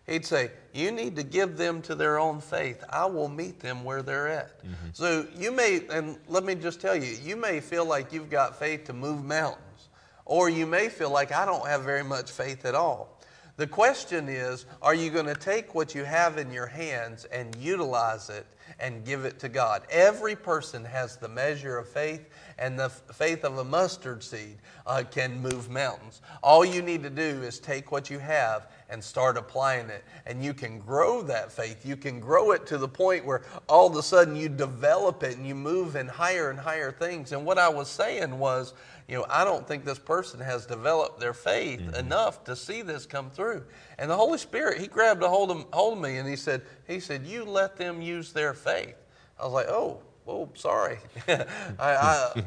He'd say, You need to give them to their own faith. I will meet them where they're at. Mm-hmm. So you may, and let me just tell you, you may feel like you've got faith to move mountains, or you may feel like I don't have very much faith at all. The question is, are you going to take what you have in your hands and utilize it and give it to God? Every person has the measure of faith, and the faith of a mustard seed uh, can move mountains. All you need to do is take what you have and start applying it. And you can grow that faith. You can grow it to the point where all of a sudden you develop it and you move in higher and higher things. And what I was saying was, you know, I don't think this person has developed their faith mm-hmm. enough to see this come through. And the Holy Spirit, He grabbed a hold of, hold of me and He said, He said, You let them use their faith. I was like, Oh, oh, sorry. I, I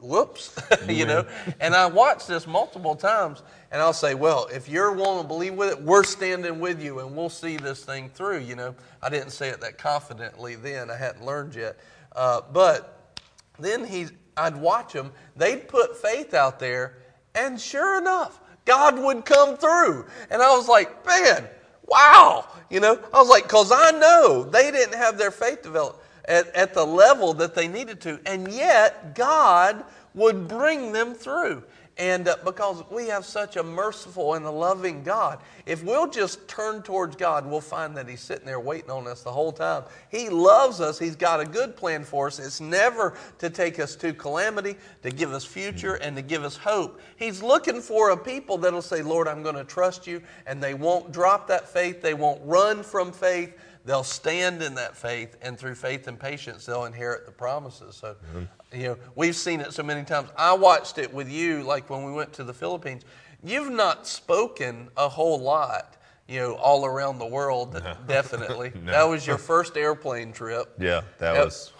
whoops, you know. And I watch this multiple times, and I'll say, well, if you're willing to believe with it, we're standing with you, and we'll see this thing through. You know, I didn't say it that confidently then; I hadn't learned yet. Uh, but then he, I'd watch them; they'd put faith out there, and sure enough, God would come through. And I was like, man, wow, you know. I was like, because I know they didn't have their faith developed at, at the level that they needed to. And yet, God would bring them through. And uh, because we have such a merciful and a loving God, if we'll just turn towards God, we'll find that He's sitting there waiting on us the whole time. He loves us. He's got a good plan for us. It's never to take us to calamity, to give us future, and to give us hope. He's looking for a people that'll say, Lord, I'm going to trust you. And they won't drop that faith, they won't run from faith. They'll stand in that faith, and through faith and patience, they'll inherit the promises. So, mm-hmm. you know, we've seen it so many times. I watched it with you, like when we went to the Philippines. You've not spoken a whole lot, you know, all around the world. No. Definitely, no. that was your first airplane trip. Yeah, that, that was.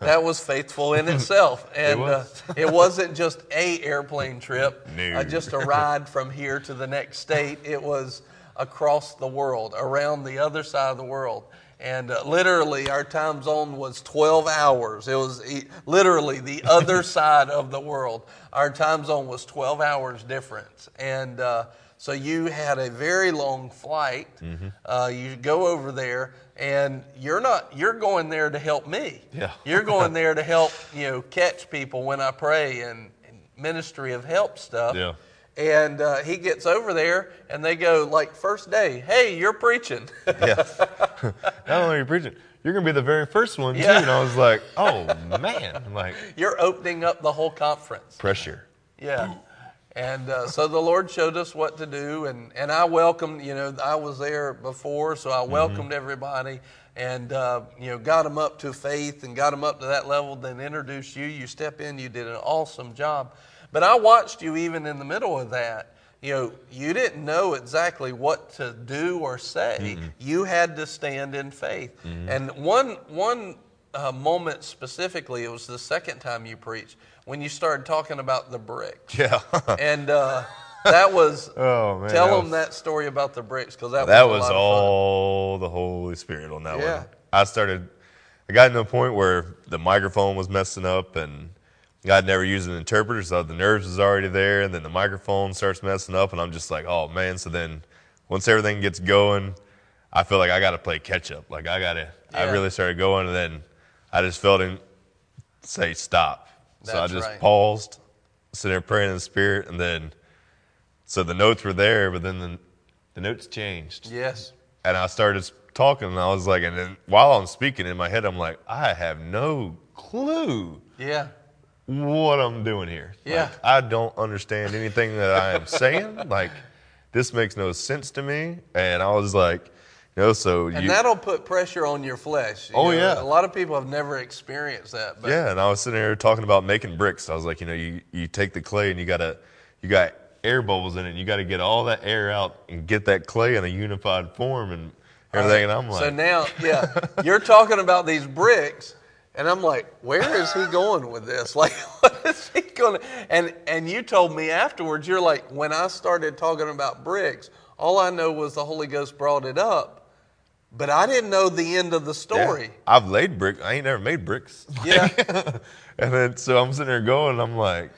that was faithful in itself, and it, was. uh, it wasn't just a airplane trip, no. uh, just a ride from here to the next state. It was across the world, around the other side of the world. And uh, literally, our time zone was 12 hours. It was e- literally the other side of the world. Our time zone was 12 hours difference. And uh, so you had a very long flight. Mm-hmm. Uh, you go over there, and you're not, you're going there to help me. Yeah. you're going there to help, you know, catch people when I pray and, and ministry of help stuff. Yeah. And uh, he gets over there, and they go like first day, "Hey, you're preaching." yeah. Not only are you preaching, you're going to be the very first one yeah. too. And I was like, "Oh man!" I'm like you're opening up the whole conference. Pressure. Yeah. And uh, so the Lord showed us what to do, and, and I welcomed, you know, I was there before, so I mm-hmm. welcomed mm-hmm. everybody and, uh, you know, got them up to faith and got them up to that level, then introduced you. You step in, you did an awesome job. But I watched you even in the middle of that. You know, you didn't know exactly what to do or say. Mm-hmm. You had to stand in faith. Mm-hmm. And one one uh, moment specifically, it was the second time you preached when you started talking about the bricks. Yeah. and uh, that was. oh man. Tell that them was, that story about the bricks because that, that was, was all the Holy Spirit on that yeah. one. I started. I got to a point where the microphone was messing up and God never used an interpreter, so the nerves was already there, and then the microphone starts messing up, and I'm just like, oh man. So then once everything gets going, I feel like I got to play catch up. Like I got to, yeah. I really started going, and then I just felt him say stop. That's so I just right. paused, sitting there praying in the spirit, and then so the notes were there, but then the, the notes changed. Yes. And I started talking, and I was like, and then while I'm speaking in my head, I'm like, I have no clue. Yeah what I'm doing here. Yeah. Like, I don't understand anything that I am saying. like, this makes no sense to me. And I was like, you know, so And you, that'll put pressure on your flesh. you Oh, know. yeah. A lot of people have never experienced that. But yeah. And I was sitting there talking about making bricks. I was like, you know, you, you take the clay and you gotta, you got air bubbles in it. And you got to get all that air out and get that clay in a unified form and everything. And I'm like, So now, yeah, you're talking about these bricks, and I'm like, where is he going with this? Like, what is he going to? And and you told me afterwards, you're like, when I started talking about bricks, all I know was the Holy Ghost brought it up, but I didn't know the end of the Yeah, story. I've laid brick. I ain't never made bricks. Yeah. and then so I'm sitting there going, I'm like,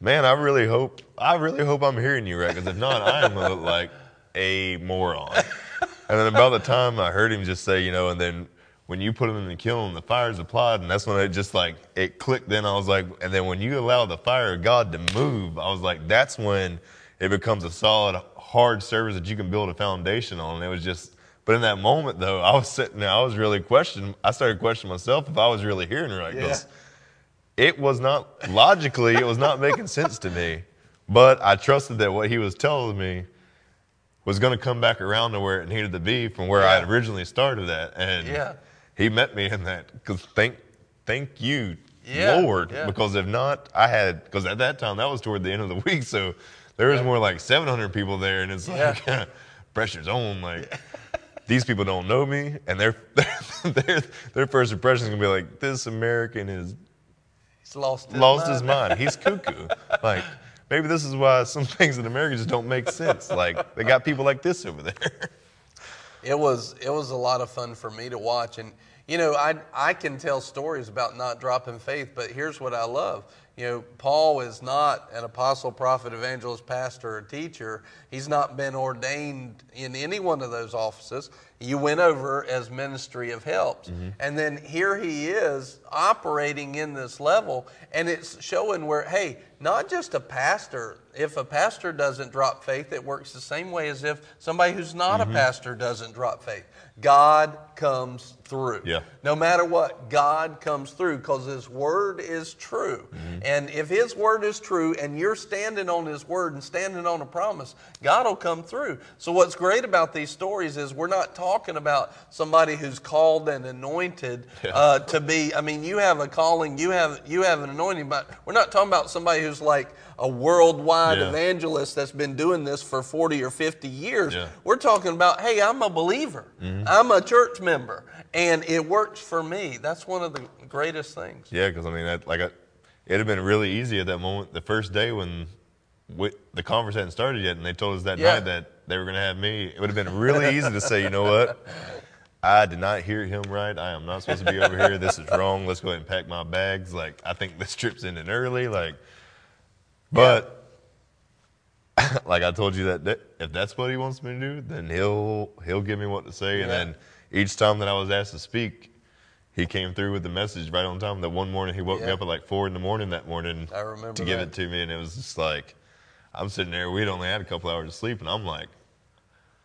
man, I really hope, I really hope I'm hearing you right, because if not, I am gonna like a moron. and then about the time I heard him just say, you know, and then when you put them in the kiln, the fire's applied, and that's when it just like it clicked. Then I was like, and then when you allow the fire of God to move, I was like, that's when it becomes a solid, hard service that you can build a foundation on. And it was just. But in that moment, though, I was sitting there. I was really questioning. I started questioning myself if I was really hearing right. 'cause it was not logically it was not making sense to me but i trusted that what he was telling me was going to come back around to where it needed to be from where i had originally started at and Yeah. He met me in that because thank thank you Yeah, lord yeah. because if not i had because at that time that was toward the end of the week so there was more like 700 people there and it's like pressure's on like these people don't know me and their their their first impression is going to be like this american is He's lost his lost mind. his mind. He's cuckoo. like maybe this is why some things in America just don't make sense. Like they got people like this over there. It was it was a lot of fun for me to watch, and you know I I can tell stories about not dropping faith, but here's what I love. You know, Paul is not an apostle, prophet, evangelist, pastor, or teacher. He's not been ordained in any one of those offices. You went over as ministry of helps, mm-hmm. and then here he is operating in this level, and it's showing where hey, not just a pastor. If a pastor doesn't drop faith, it works the same way as if somebody who's not a pastor doesn't drop faith. God comes through. Yeah. No matter what, God comes through because His Word is true. And if His Word is true and you're standing on His Word and standing on a promise, God will come through. So, what's great about these stories is we're not talking about somebody who's called and anointed uh, to be. I mean, you have a calling, you have you have an anointing, but we're not talking about somebody who's like a worldwide Yeah. evangelist that's been doing this for 40 or 50 years. Yeah. We're talking about, hey, I'm a believer. Mm-hmm. I'm a church member, and it works for me. That's one of the greatest things. Yeah, because I mean, that, like, I, it'd have been really easy at that moment, the first day when we, the conference hadn't started yet, and they told us that Yeah. night that they were going to have me. It would have been really easy to say, you know what, I did not hear him right. I am not supposed to be over here. This is wrong. Let's go ahead and pack my bags. Like, I think this trip's ending early. Like, but. like I told you that, that if that's what he wants me to do, then he'll he'll give me what to say. And then each time that I was asked to speak, he came through with the message right on time. That one morning he woke me up at like four in the morning that morning I remember to give it to me, and it was just like I'm sitting there. We'd only had a couple hours of sleep, and I'm like,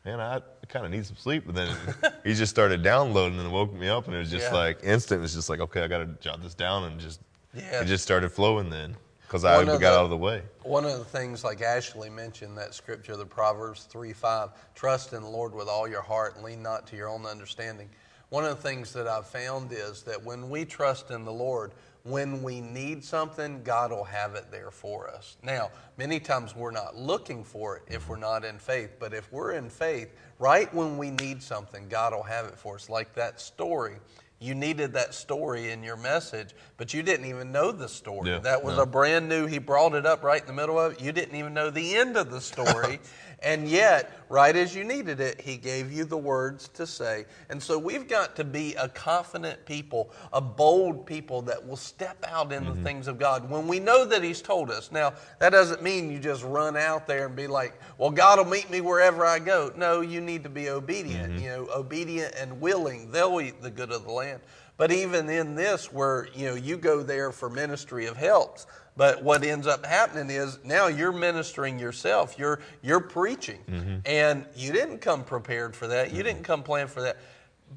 man, I kind of need some sleep. But then he just started downloading and woke me up, and it was just Yeah. like instant. It was just like, okay, I got to jot this down, and just Yeah. it just started flowing then because I got the- out of the way. One of the things, like Ashley mentioned, that scripture, the Proverbs 3 5, trust in the Lord with all your heart and lean not to your own understanding. One of the things that I've found is that when we trust in the Lord, when we need something, God will have it there for us. Now, many times we're not looking for it if we're not in faith, but if we're in faith, right when we need something, God will have it for us. Like that story. You needed that story in your message, but you didn't even know the story. Yeah, that was no. a brand new, he brought it up right in the middle of it. You didn't even know the end of the story. and yet, right as you needed it, he gave you the words to say. And so we've got to be a confident people, a bold people that will step out in Mm-hmm. the things of God when we know that he's told us. Now, that doesn't mean you just run out there and be like, well, God will meet me wherever I go. No, you need to be obedient, Mm-hmm. you know, obedient and willing. They'll eat the good of the land. But even in this, where you know you go there for ministry of helps, but what ends up happening is now you're ministering yourself. You're you're preaching, mm-hmm. and you didn't come prepared for that. You mm-hmm. didn't come planned for that.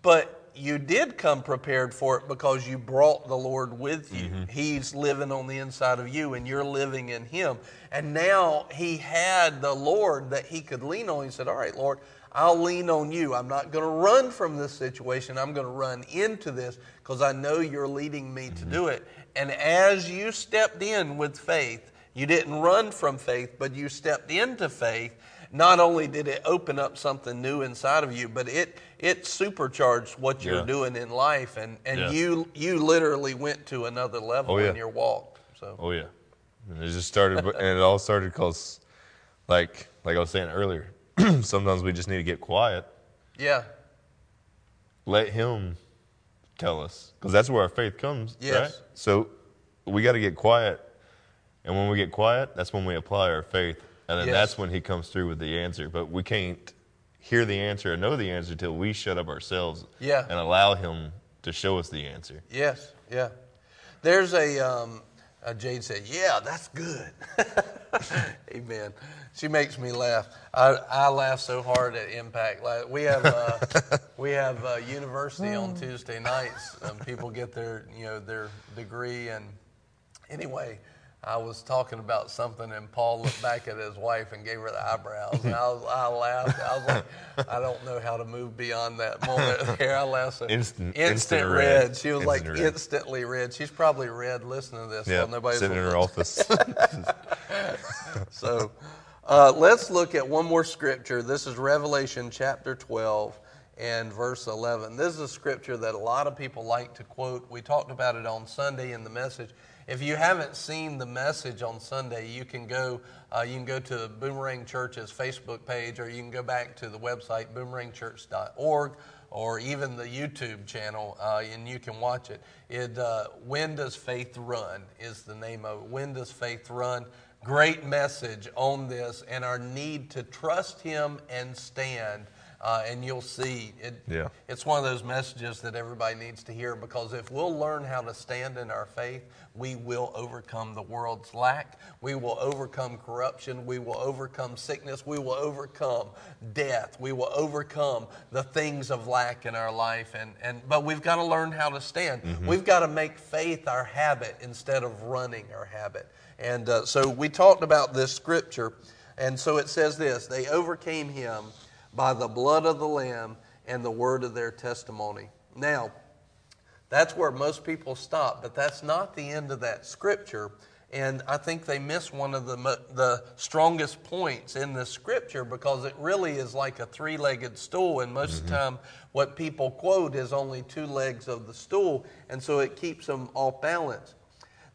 But you did come prepared for it because you brought the Lord with you. Mm-hmm. He's living on the inside of you and you're living in Him. And now He had the Lord that He could lean on. He said, All right, Lord, I'll lean on you. I'm not going to run from this situation. I'm going to run into this because I know you're leading me to mm-hmm. do it. And as you stepped in with faith, you didn't run from faith, but you stepped into faith. Not only did it open up something new inside of you, but it it supercharged what you're Yeah. doing in life, and, and Yeah. you you literally went to another level Oh, yeah. in your walk. So Oh yeah, and it just started, and it all started because, like, like I was saying earlier, sometimes we just need to get quiet, yeah, let Him tell us, because that's where our faith comes. Yes. Right? So we got to get quiet, and when we get quiet, that's when we apply our faith, and then Yes. that's when He comes through with the answer. But we can't hear the answer or know the answer till we shut up ourselves, Yeah. and allow Him to show us the answer. yes, yeah. There's a um, uh, Jade said, "Yeah, that's good." Amen. She makes me laugh. I, I laugh so hard at Impact. Like, we have uh, we have uh, university on Tuesday nights. Um, people get their you know their degree, and anyway, I was talking about something, and Paul looked back at his wife and gave her the eyebrows, and I was I laughed. I was like, I don't know how to move beyond that moment there. I laughed. So, Instant- instant, instant red. red. She was like red. instantly red. She's probably red listening to this. Yeah, while nobody's sitting in her office. So uh, let's look at one more scripture. This is Revelation chapter 12 and verse 11. This is a scripture that a lot of people like to quote. We talked about it on Sunday in the message. If you haven't seen the message on Sunday, you can go. Uh, you can go to Boomerang Church's Facebook page, or you can go back to the website boomerangchurch.org, or even the YouTube channel, uh, and you can watch it. It uh, When Does Faith Run is the name of it. When Does Faith Run? great message on this and our need to trust Him and stand. Uh, and you'll see it, Yeah. it's one of those messages that everybody needs to hear because if we'll learn how to stand in our faith, we will overcome the world's lack. We will overcome corruption. We will overcome sickness. We will overcome death. We will overcome the things of lack in our life. And, and, but we've got to learn how to stand. We've got to make faith our habit instead of running our habit. And uh, so we talked about this scripture. And so it says this they overcame him by the blood of the Lamb and the word of their testimony. Now, that's where most people stop, but that's not the end of that scripture. And I think they miss one of the, the strongest points in the scripture because it really is like a three legged stool. And most of the mm-hmm. time, what people quote is only two legs of the stool. And so it keeps them off balance.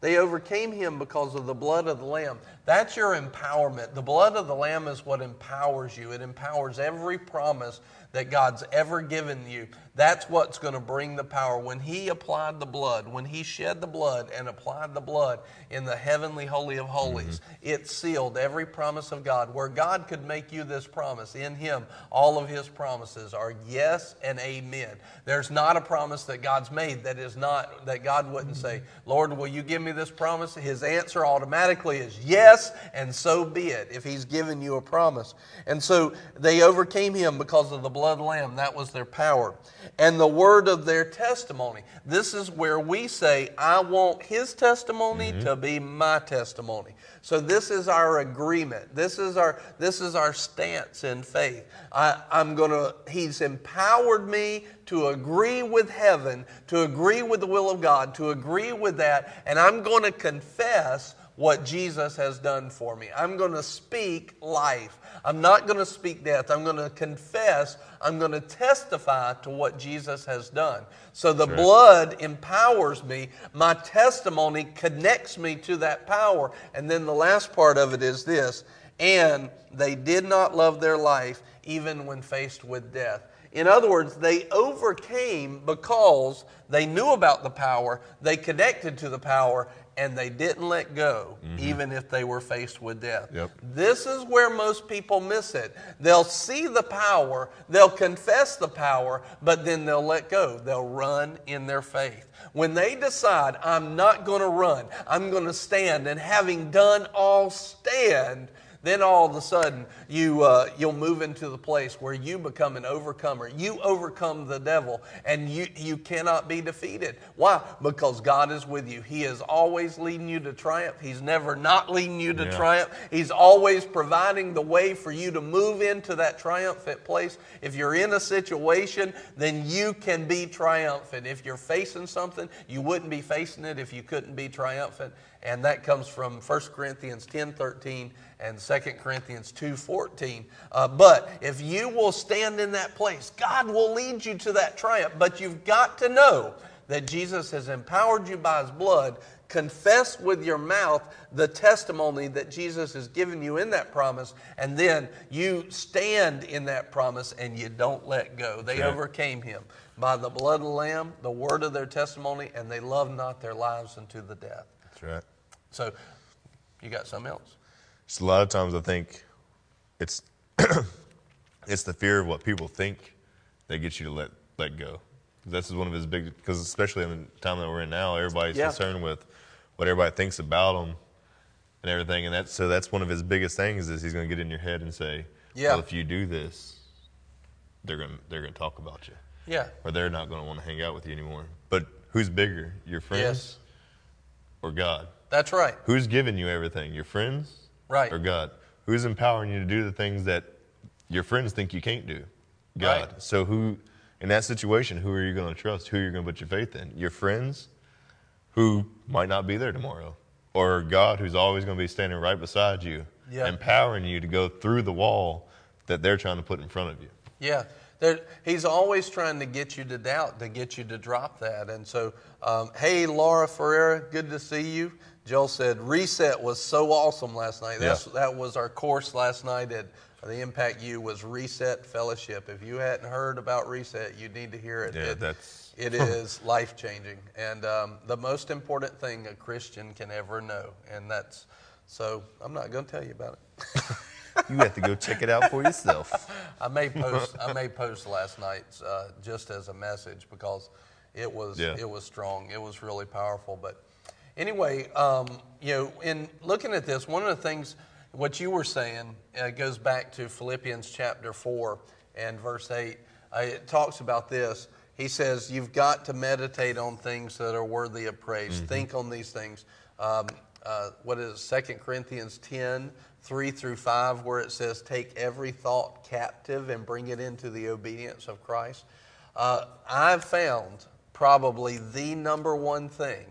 They overcame him because of the blood of the Lamb. That's your empowerment. The blood of the Lamb is what empowers you, it empowers every promise that God's ever given you. That's what's going to bring the power. When He applied the blood, when He shed the blood and applied the blood in the heavenly Holy of Holies, mm-hmm. it sealed every promise of God. Where God could make you this promise, in Him, all of His promises are yes and amen. There's not a promise that God's made that is not, that God wouldn't mm-hmm. say, Lord, will you give me this promise? His answer automatically is yes, and so be it, if He's given you a promise. And so they overcame Him because of the blood Lamb. That was their power. And the word of their testimony. This is where we say, I want His testimony mm-hmm. to be my testimony. So this is our agreement. This is our this is our stance in faith. I, I'm gonna. He's empowered me to agree with heaven, to agree with the will of God, to agree with that, and I'm going to confess what Jesus has done for me. I'm going to speak life. I'm not going to speak death. I'm going to confess. I'm going to testify to what Jesus has done. So the blood empowers me. My testimony connects me to that power. And then the last part of it is this and they did not love their life even when faced with death. In other words, they overcame because they knew about the power, they connected to the power, and they didn't let go, mm-hmm. even if they were faced with death. Yep. This is where most people miss it. They'll see the power, they'll confess the power, but then they'll let go. They'll run in their faith. When they decide, I'm not going to run, I'm going to stand, and having done all stand, then all of a sudden you, uh, you'll move into the place where you become an overcomer. You overcome the devil and you, you cannot be defeated. Why? Because God is with you. He is always leading you to triumph. He's never not leading you to Yeah. triumph. He's always providing the way for you to move into that triumphant place. If you're in a situation, then you can be triumphant. If you're facing something, you wouldn't be facing it if you couldn't be triumphant. And that comes from 1 Corinthians 10 13 and 2 Corinthians 2:14. Uh, but if you will stand in that place, God will lead you to that triumph. But you've got to know that Jesus has empowered you by his blood. Confess with your mouth the testimony that Jesus has given you in that promise, and then you stand in that promise and you don't let go. They overcame him by the blood of the Lamb, the word of their testimony, and they loved not their lives unto the death. That's right. So, you got something else? Just a lot of times I think it's it's the fear of what people think that gets you to let let go. This is one of his big because especially in the time that we're in now, everybody's Yeah. concerned with what everybody thinks about them and everything, and that's so that's one of his biggest things is he's going to get in your head and say, Yeah. well, if you do this, they're going to they're going to talk about you, Yeah. or they're not going to want to hang out with you anymore. But who's bigger, your friends Yes. or God? That's right. Who's giving you everything? Your friends? Right. Or God? Who's empowering you to do the things that your friends think you can't do? God. Right. So who in that situation, who are you going to trust? Who are you going to put your faith in? Your friends who might not be there tomorrow. Or God who's always going to be standing right beside you, Yeah. empowering you to go through the wall that they're trying to put in front of you. Yeah. There, he's always trying to get you to doubt, to get you to drop that. And so, um, hey, Laura Ferreira, good to see you. Joel said, Reset was so awesome last night. That's, That was our course last night at the Impact U was Reset Fellowship. If you hadn't heard about Reset, you need to hear it. Yeah, It- that's- it is life changing. And um, the most important thing a Christian can ever know. And that's, so I'm not going to tell you about it. You have to go check it out for yourself. I may post. I may post last night's uh, just as a message because it was Yeah. it was strong. It was really powerful. But anyway, um, you know, in looking at this, one of the things what you were saying uh, goes back to Philippians chapter four and verse eight. Uh, it talks about this. He says, "You've got to meditate on things that are worthy of praise. Think on these things." Um, uh, what is it, Second Corinthians 10, 3 through 5, where it says, Take every thought captive and bring it into the obedience of Christ. Uh, I've found probably the number one thing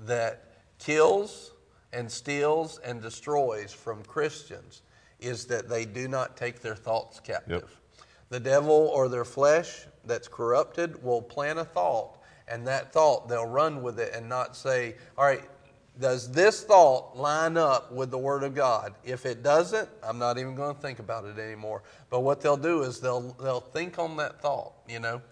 that kills and steals and destroys from Christians is that they do not take their thoughts captive. The devil or their flesh that's corrupted will plant a thought, and that thought, they'll run with it and not say, All right, does this thought line up with the Word of God? If it doesn't, I'm not even going to think about it anymore. But what they'll do is they'll, they'll think on that thought, you know?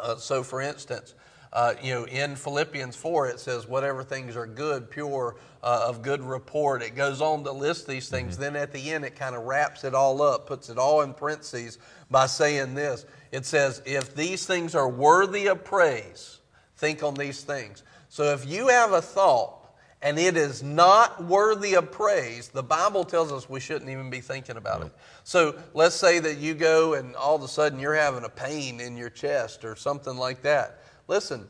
Uh, so, for instance, uh, you know, in Philippians 4, it says, whatever things are good, pure, uh, of good report. It goes on to list these things. Then at the end, it kind of wraps it all up, puts it all in parentheses by saying this. It says, if these things are worthy of praise, think on these things. So, if you have a thought and it is not worthy of praise, the Bible tells us we shouldn't even be thinking about it. So let's say that you go and all of a sudden you're having a pain in your chest or something like that. Listen,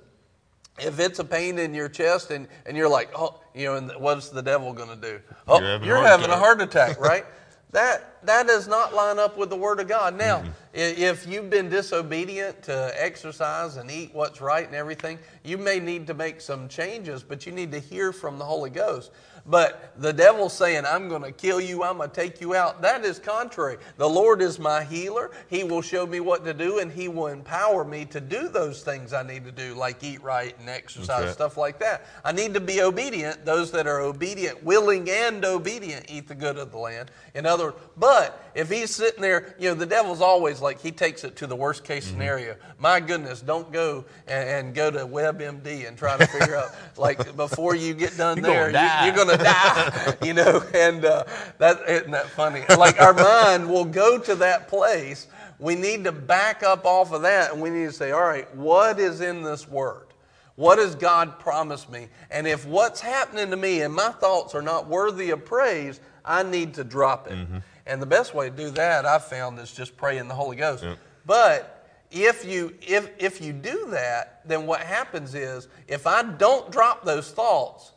if it's a pain in your chest and, and you're like, oh, you know, and what's the devil going to do? Oh, You're having a you're heart having a attack. heart attack, right? that that does not line up with the Word of God. Now, mm-hmm. i if you've been disobedient to exercise and eat what's right and everything, you may need to make some changes, but you need to hear from the Holy Ghost. But the devil's saying, I'm going to kill you, I'm going to take you out. That is contrary. The Lord is my healer. He will show me what to do, and He will empower me to do those things I need to do, like eat right and exercise, stuff like that. I need to be obedient. Those that are obedient, willing and obedient, eat the good of the land. In other words, but if he's sitting there, you know, the devil's always like, he takes it to the worst case Mm-hmm. scenario. My goodness, don't go and, and go to WebMD and try to figure out, like, before you get done You're there, gonna die. you, are going to die, you know, and uh, that, isn't that funny? Like, our mind will go to that place. We need to back up off of that and we need to say, all right, what is in this word? What has God promised me? And if what's happening to me and my thoughts are not worthy of praise, I need to drop it. Mm-hmm. And the best way to do that, I've found, is just pray in the Holy Ghost. But if you if if you do that, then what happens is if I don't drop those thoughts,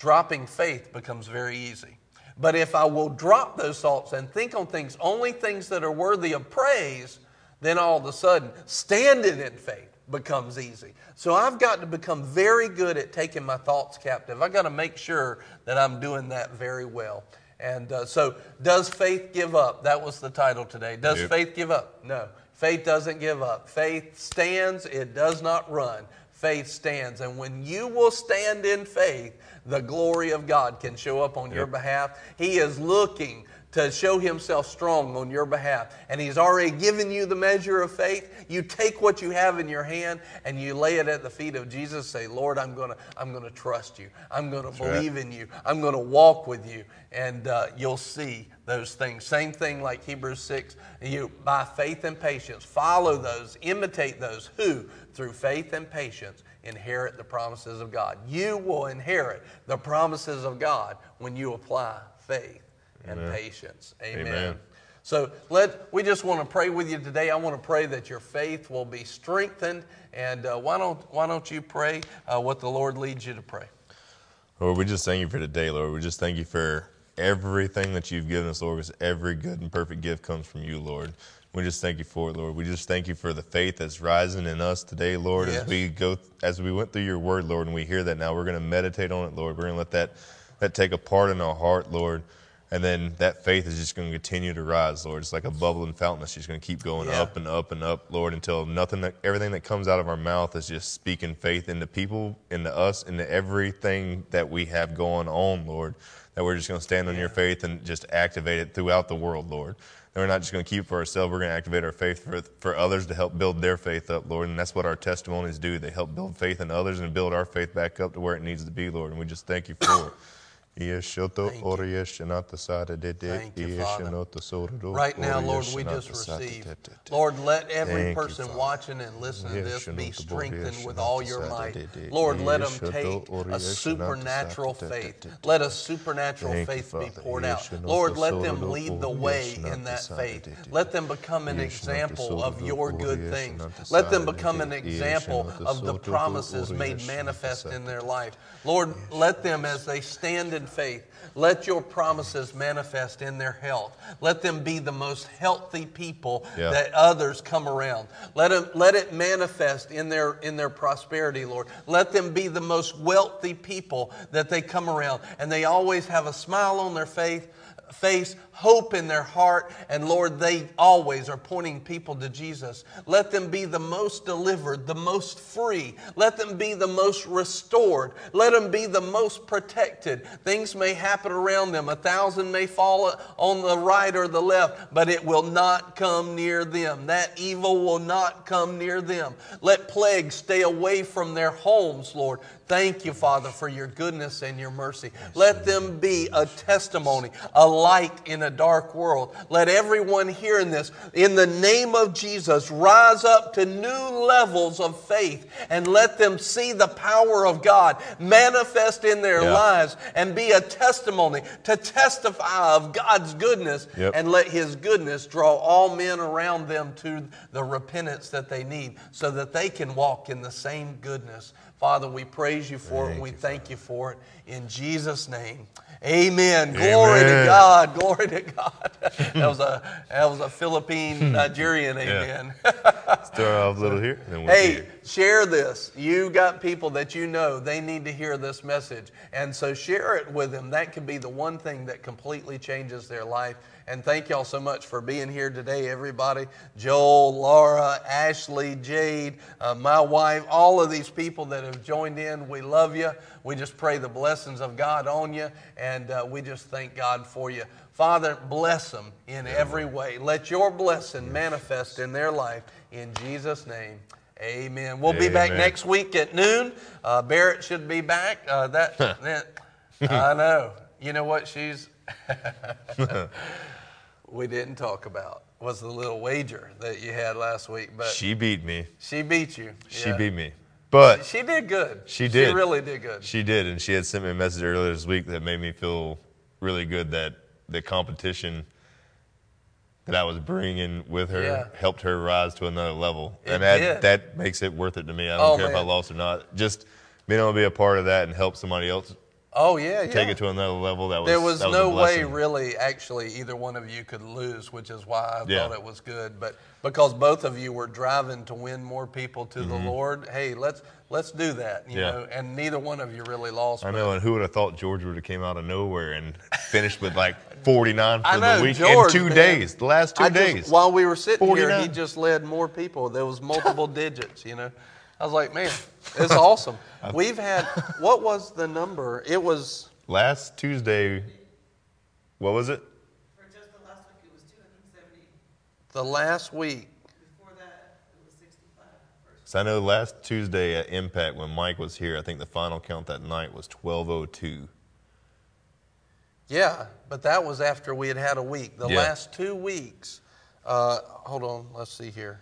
dropping faith becomes very easy. But if I will drop those thoughts and think on things, only things that are worthy of praise, then all of a sudden, standing in faith becomes easy. So I've got to become very good at taking my thoughts captive. I've got to make sure that I'm doing that very well. And uh, so, does faith give up? That was the title today. Does Yep. faith give up? No. Faith doesn't give up. Faith stands, it does not run. Faith stands. And when you will stand in faith, the glory of God can show up on your behalf. He is looking to show himself strong on your behalf. And he's already given you the measure of faith. You take what you have in your hand and you lay it at the feet of Jesus. Say, Lord, I'm going to I'm to trust you. I'm going to right. believe in you. I'm going to walk with you. And uh, you'll see those things. Same thing like Hebrews 6. You, by faith and patience, follow those, imitate those who, through faith and patience, inherit the promises of God. You will inherit the promises of God when you apply faith and patience. Amen. Amen. So let we just want to pray with you today. I want to pray that your faith will be strengthened. And uh, why don't why don't you pray uh, what the Lord leads you to pray? Lord, we just thank you for today, Lord. We just thank you for everything that you've given us, Lord, because every good and perfect gift comes from you, Lord. We just thank you for it, Lord. We just thank you for the faith that's rising in us today, Lord, Yes. as we go as we went through your word, Lord, and we hear that now. We're going to meditate on it, Lord. We're going to let that that take a part in our heart, Lord. And then that faith is just going to continue to rise, Lord. It's like a bubbling fountain that's just going to keep going Yeah. up and up and up, Lord, until nothing, that, everything that comes out of our mouth is just speaking faith into people, into us, into everything that we have going on, Lord. That we're just going to stand on your faith and just activate it throughout the world, Lord. We're not just going to keep for ourselves. We're going to activate our faith for, for others to help build their faith up, Lord. And that's what our testimonies do. They help build faith in others and build our faith back up to where it needs to be, Lord. And we just thank you for it. Yeshoto oriyeshanata sadadede, Thank you, Father. yeshanoto sororo, Right now, Lord, we oriyeshanata just receive. Lord, let every Thank you, person Father. watching and listening to this be strengthened with all your might. Lord, let them take a supernatural faith. Let a supernatural Thank you, faith be Father. poured out. Lord, let them Sororo lead the way in that faith. Let them become an example of your good things. Let them become an example of the promises made manifest in their life. Lord, let them, as they stand in faith, let your promises manifest in their health. Let them be the most healthy people Yeah. that others come around. Let, them, let it manifest in their, in their prosperity, Lord. Let them be the most wealthy people that they come around. And they always have a smile on their face, face, hope in their heart, and Lord, they always are pointing people to Jesus. Let them be the most delivered, the most free. Let them be the most restored. Let them be the most protected. Things may happen around them. A thousand may fall on the right or the left, but it will not come near them. That evil will not come near them. Let plagues stay away from their homes, Lord. Thank you, Father, for your goodness and your mercy. Let them be a testimony, a light in a dark world. Let everyone hearing this, in the name of Jesus, rise up to new levels of faith and let them see the power of God manifest in their Yeah. lives and be a testimony to testify of God's goodness Yep. and let His goodness draw all men around them to the repentance that they need so that they can walk in the same goodness. Father, we praise you for it. Thank We you, thank you for it in Jesus' name. Amen. Glory to God. Glory to God. that was a that was a Philippine hmm. Nigerian amen. Start off a little here, we'll Hey. Share this. You got people that you know they need to hear this message. And so share it with them. That could be the one thing that completely changes their life. And thank y'all so much for being here today, everybody. Joel, Laura, Ashley, Jade, uh, my wife, all of these people that have joined in. We love you. We just pray the blessings of God on you. And uh, we just thank God for you. Father, bless them in every way. Let your blessing manifest in their life. In Jesus' name. Amen. We'll be back next week at noon. Uh, Barrett should be back. Uh, that, that I know. You know what she's we didn't talk about was the little wager that you had last week, but she, She beat me. She beat you. She Yeah. beat me. But She did good. She did. She really did good. She did, and she had sent me a message earlier this week that made me feel really good that the competition that I was bringing with her Yeah. helped her rise to another level, It and that did. that makes it worth it to me. I Oh, don't care if I lost or not. Just being able to be a part of that and help somebody else Oh yeah, yeah. take it to another level. That was there was was no way really actually either one of you could lose which is why i Yeah. thought it was good but because both of you were driving to win more people to the lord hey let's let's do that you Mm-hmm. Yeah. know and neither one of you really lost I know, and who would have thought George would have came out of nowhere and finished with like 49 for know, the week George, in two man. days, the last two I just- days. while we were sitting here, he just led more people. There was multiple digits, you know. I was like, man, it's awesome. We've had what was the number? It was last Tuesday, what was it? For just the last week, it was 270. the last week. Before that, it was 65. So I know last Tuesday at Impact when Mike was here, I think the final count that night was 1202. Yeah, but that was after we had had a week. The Yeah. last two weeks. Uh, hold on, let's see here.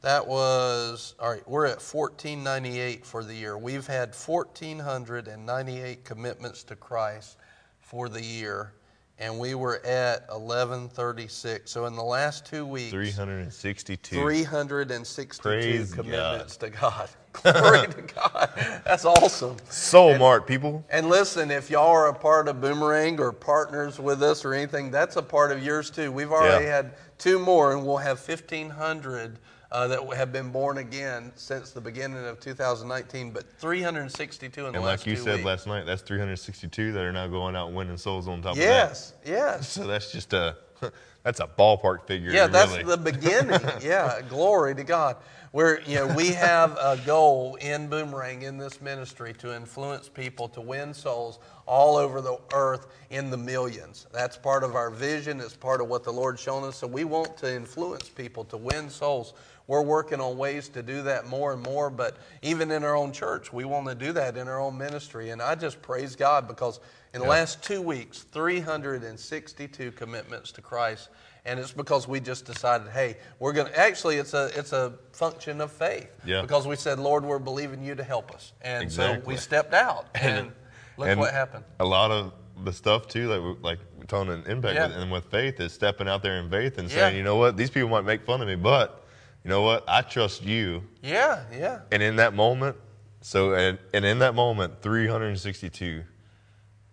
That was all right. We're at fourteen ninety eight for the year. We've had fourteen hundred and ninety eight commitments to Christ for the year, and we were at eleven thirty six. So in the last two weeks, 362. 362 Praise commitments to God. Glory to God. That's awesome. Soul Mart, people. And listen, if y'all are a part of Boomerang or partners with us or anything, that's a part of yours too. We've already Yeah. had two more, and we'll have 1,500 uh, that have been born again since the beginning of 2019, but 362 in the And last like you said last night, that's 362 that are now going out winning souls on top yes, of that. Yes, yes. So that's just a that's a ballpark figure. Yeah, that's really. the beginning. yeah, glory to God. Where you know we have a goal in Boomerang in this ministry to influence people to win souls all over the earth in the millions. That's part of our vision. It's part of what the Lord's shown us. So we want to influence people to win souls. We're working on ways to do that more and more. But even in our own church, we want to do that in our own ministry. And I just praise God because in the Yeah. last two weeks, 362 commitments to Christ. And it's because we just decided, hey, we're going to, actually, it's a, it's a function of faith. Yeah. Because we said, Lord, we're believing you to help us. And so we stepped out. And look And what happened. A lot of the stuff too, like like talking in impact Yeah. with, and with faith, is stepping out there in faith and Yeah. saying, you know what, these people might make fun of me, but you know what, I trust you. Yeah, yeah. And in that moment, so and, and in that moment, 362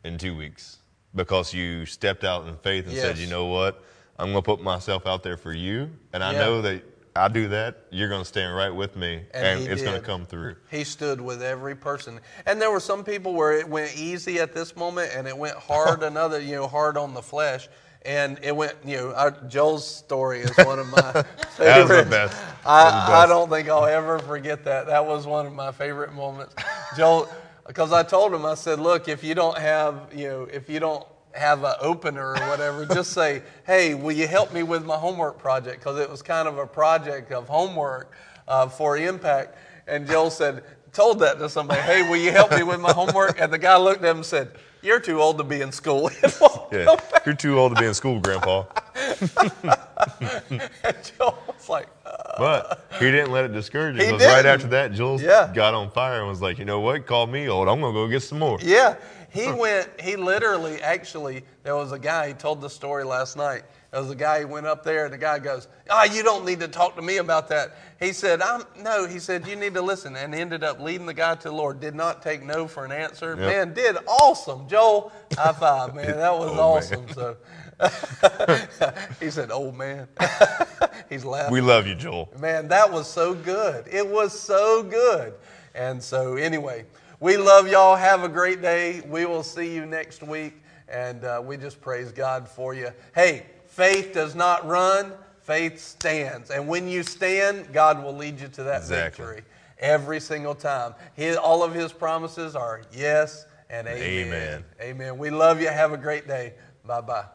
in two weeks, because you stepped out in faith and said, you know what, I'm going to put myself out there for you, and I Yeah. know that I do that, you're going to stand right with me, And and, it's going to come through. He stood with every person. And there were some people where it went easy at this moment and it went hard another, you know, hard on the flesh. And it went, you know, our, Joel's story is one of my That was the best. That was the I, I don't think I'll ever forget that. That was one of my favorite moments. Joel, because I told him, I said, look, if you don't have, you know, if you don't have an opener or whatever, just say, hey, will you help me with my homework project? Because it was kind of a project of homework uh, for Impact. And Joel said, told that to somebody, hey, will you help me with my homework? And the guy looked at him and said, you're too old to be in school. Yeah, you're too old to be in school, Grandpa. And Joel was like, uh, But he didn't let it discourage him. He Because right after that, Jules Yeah. got on fire and was like, you know what? Call me old. I'm going to go get some more. Yeah, he went. He literally, actually, there was a guy. He told the story last night. There was a guy. who went up there, and the guy goes, "Ah, you don't need to talk to me about that." He said, "I'm no." He said, "You need to listen," and ended up leading the guy to the Lord. Did not take no for an answer. Yep. Man, did awesome, Joel. High five, man. That was Oh, awesome. So he said, "Old man." He's laughing. We love you, Joel. Man, that was so good. It was so good. And so, anyway, we love y'all. Have a great day. We will see you next week. And uh, we just praise God for you. Hey, faith does not run, faith stands. And when you stand, God will lead you to that Exactly. victory every single time. All of His promises are yes and amen. Amen. Amen. We love you. Have a great day. Bye bye.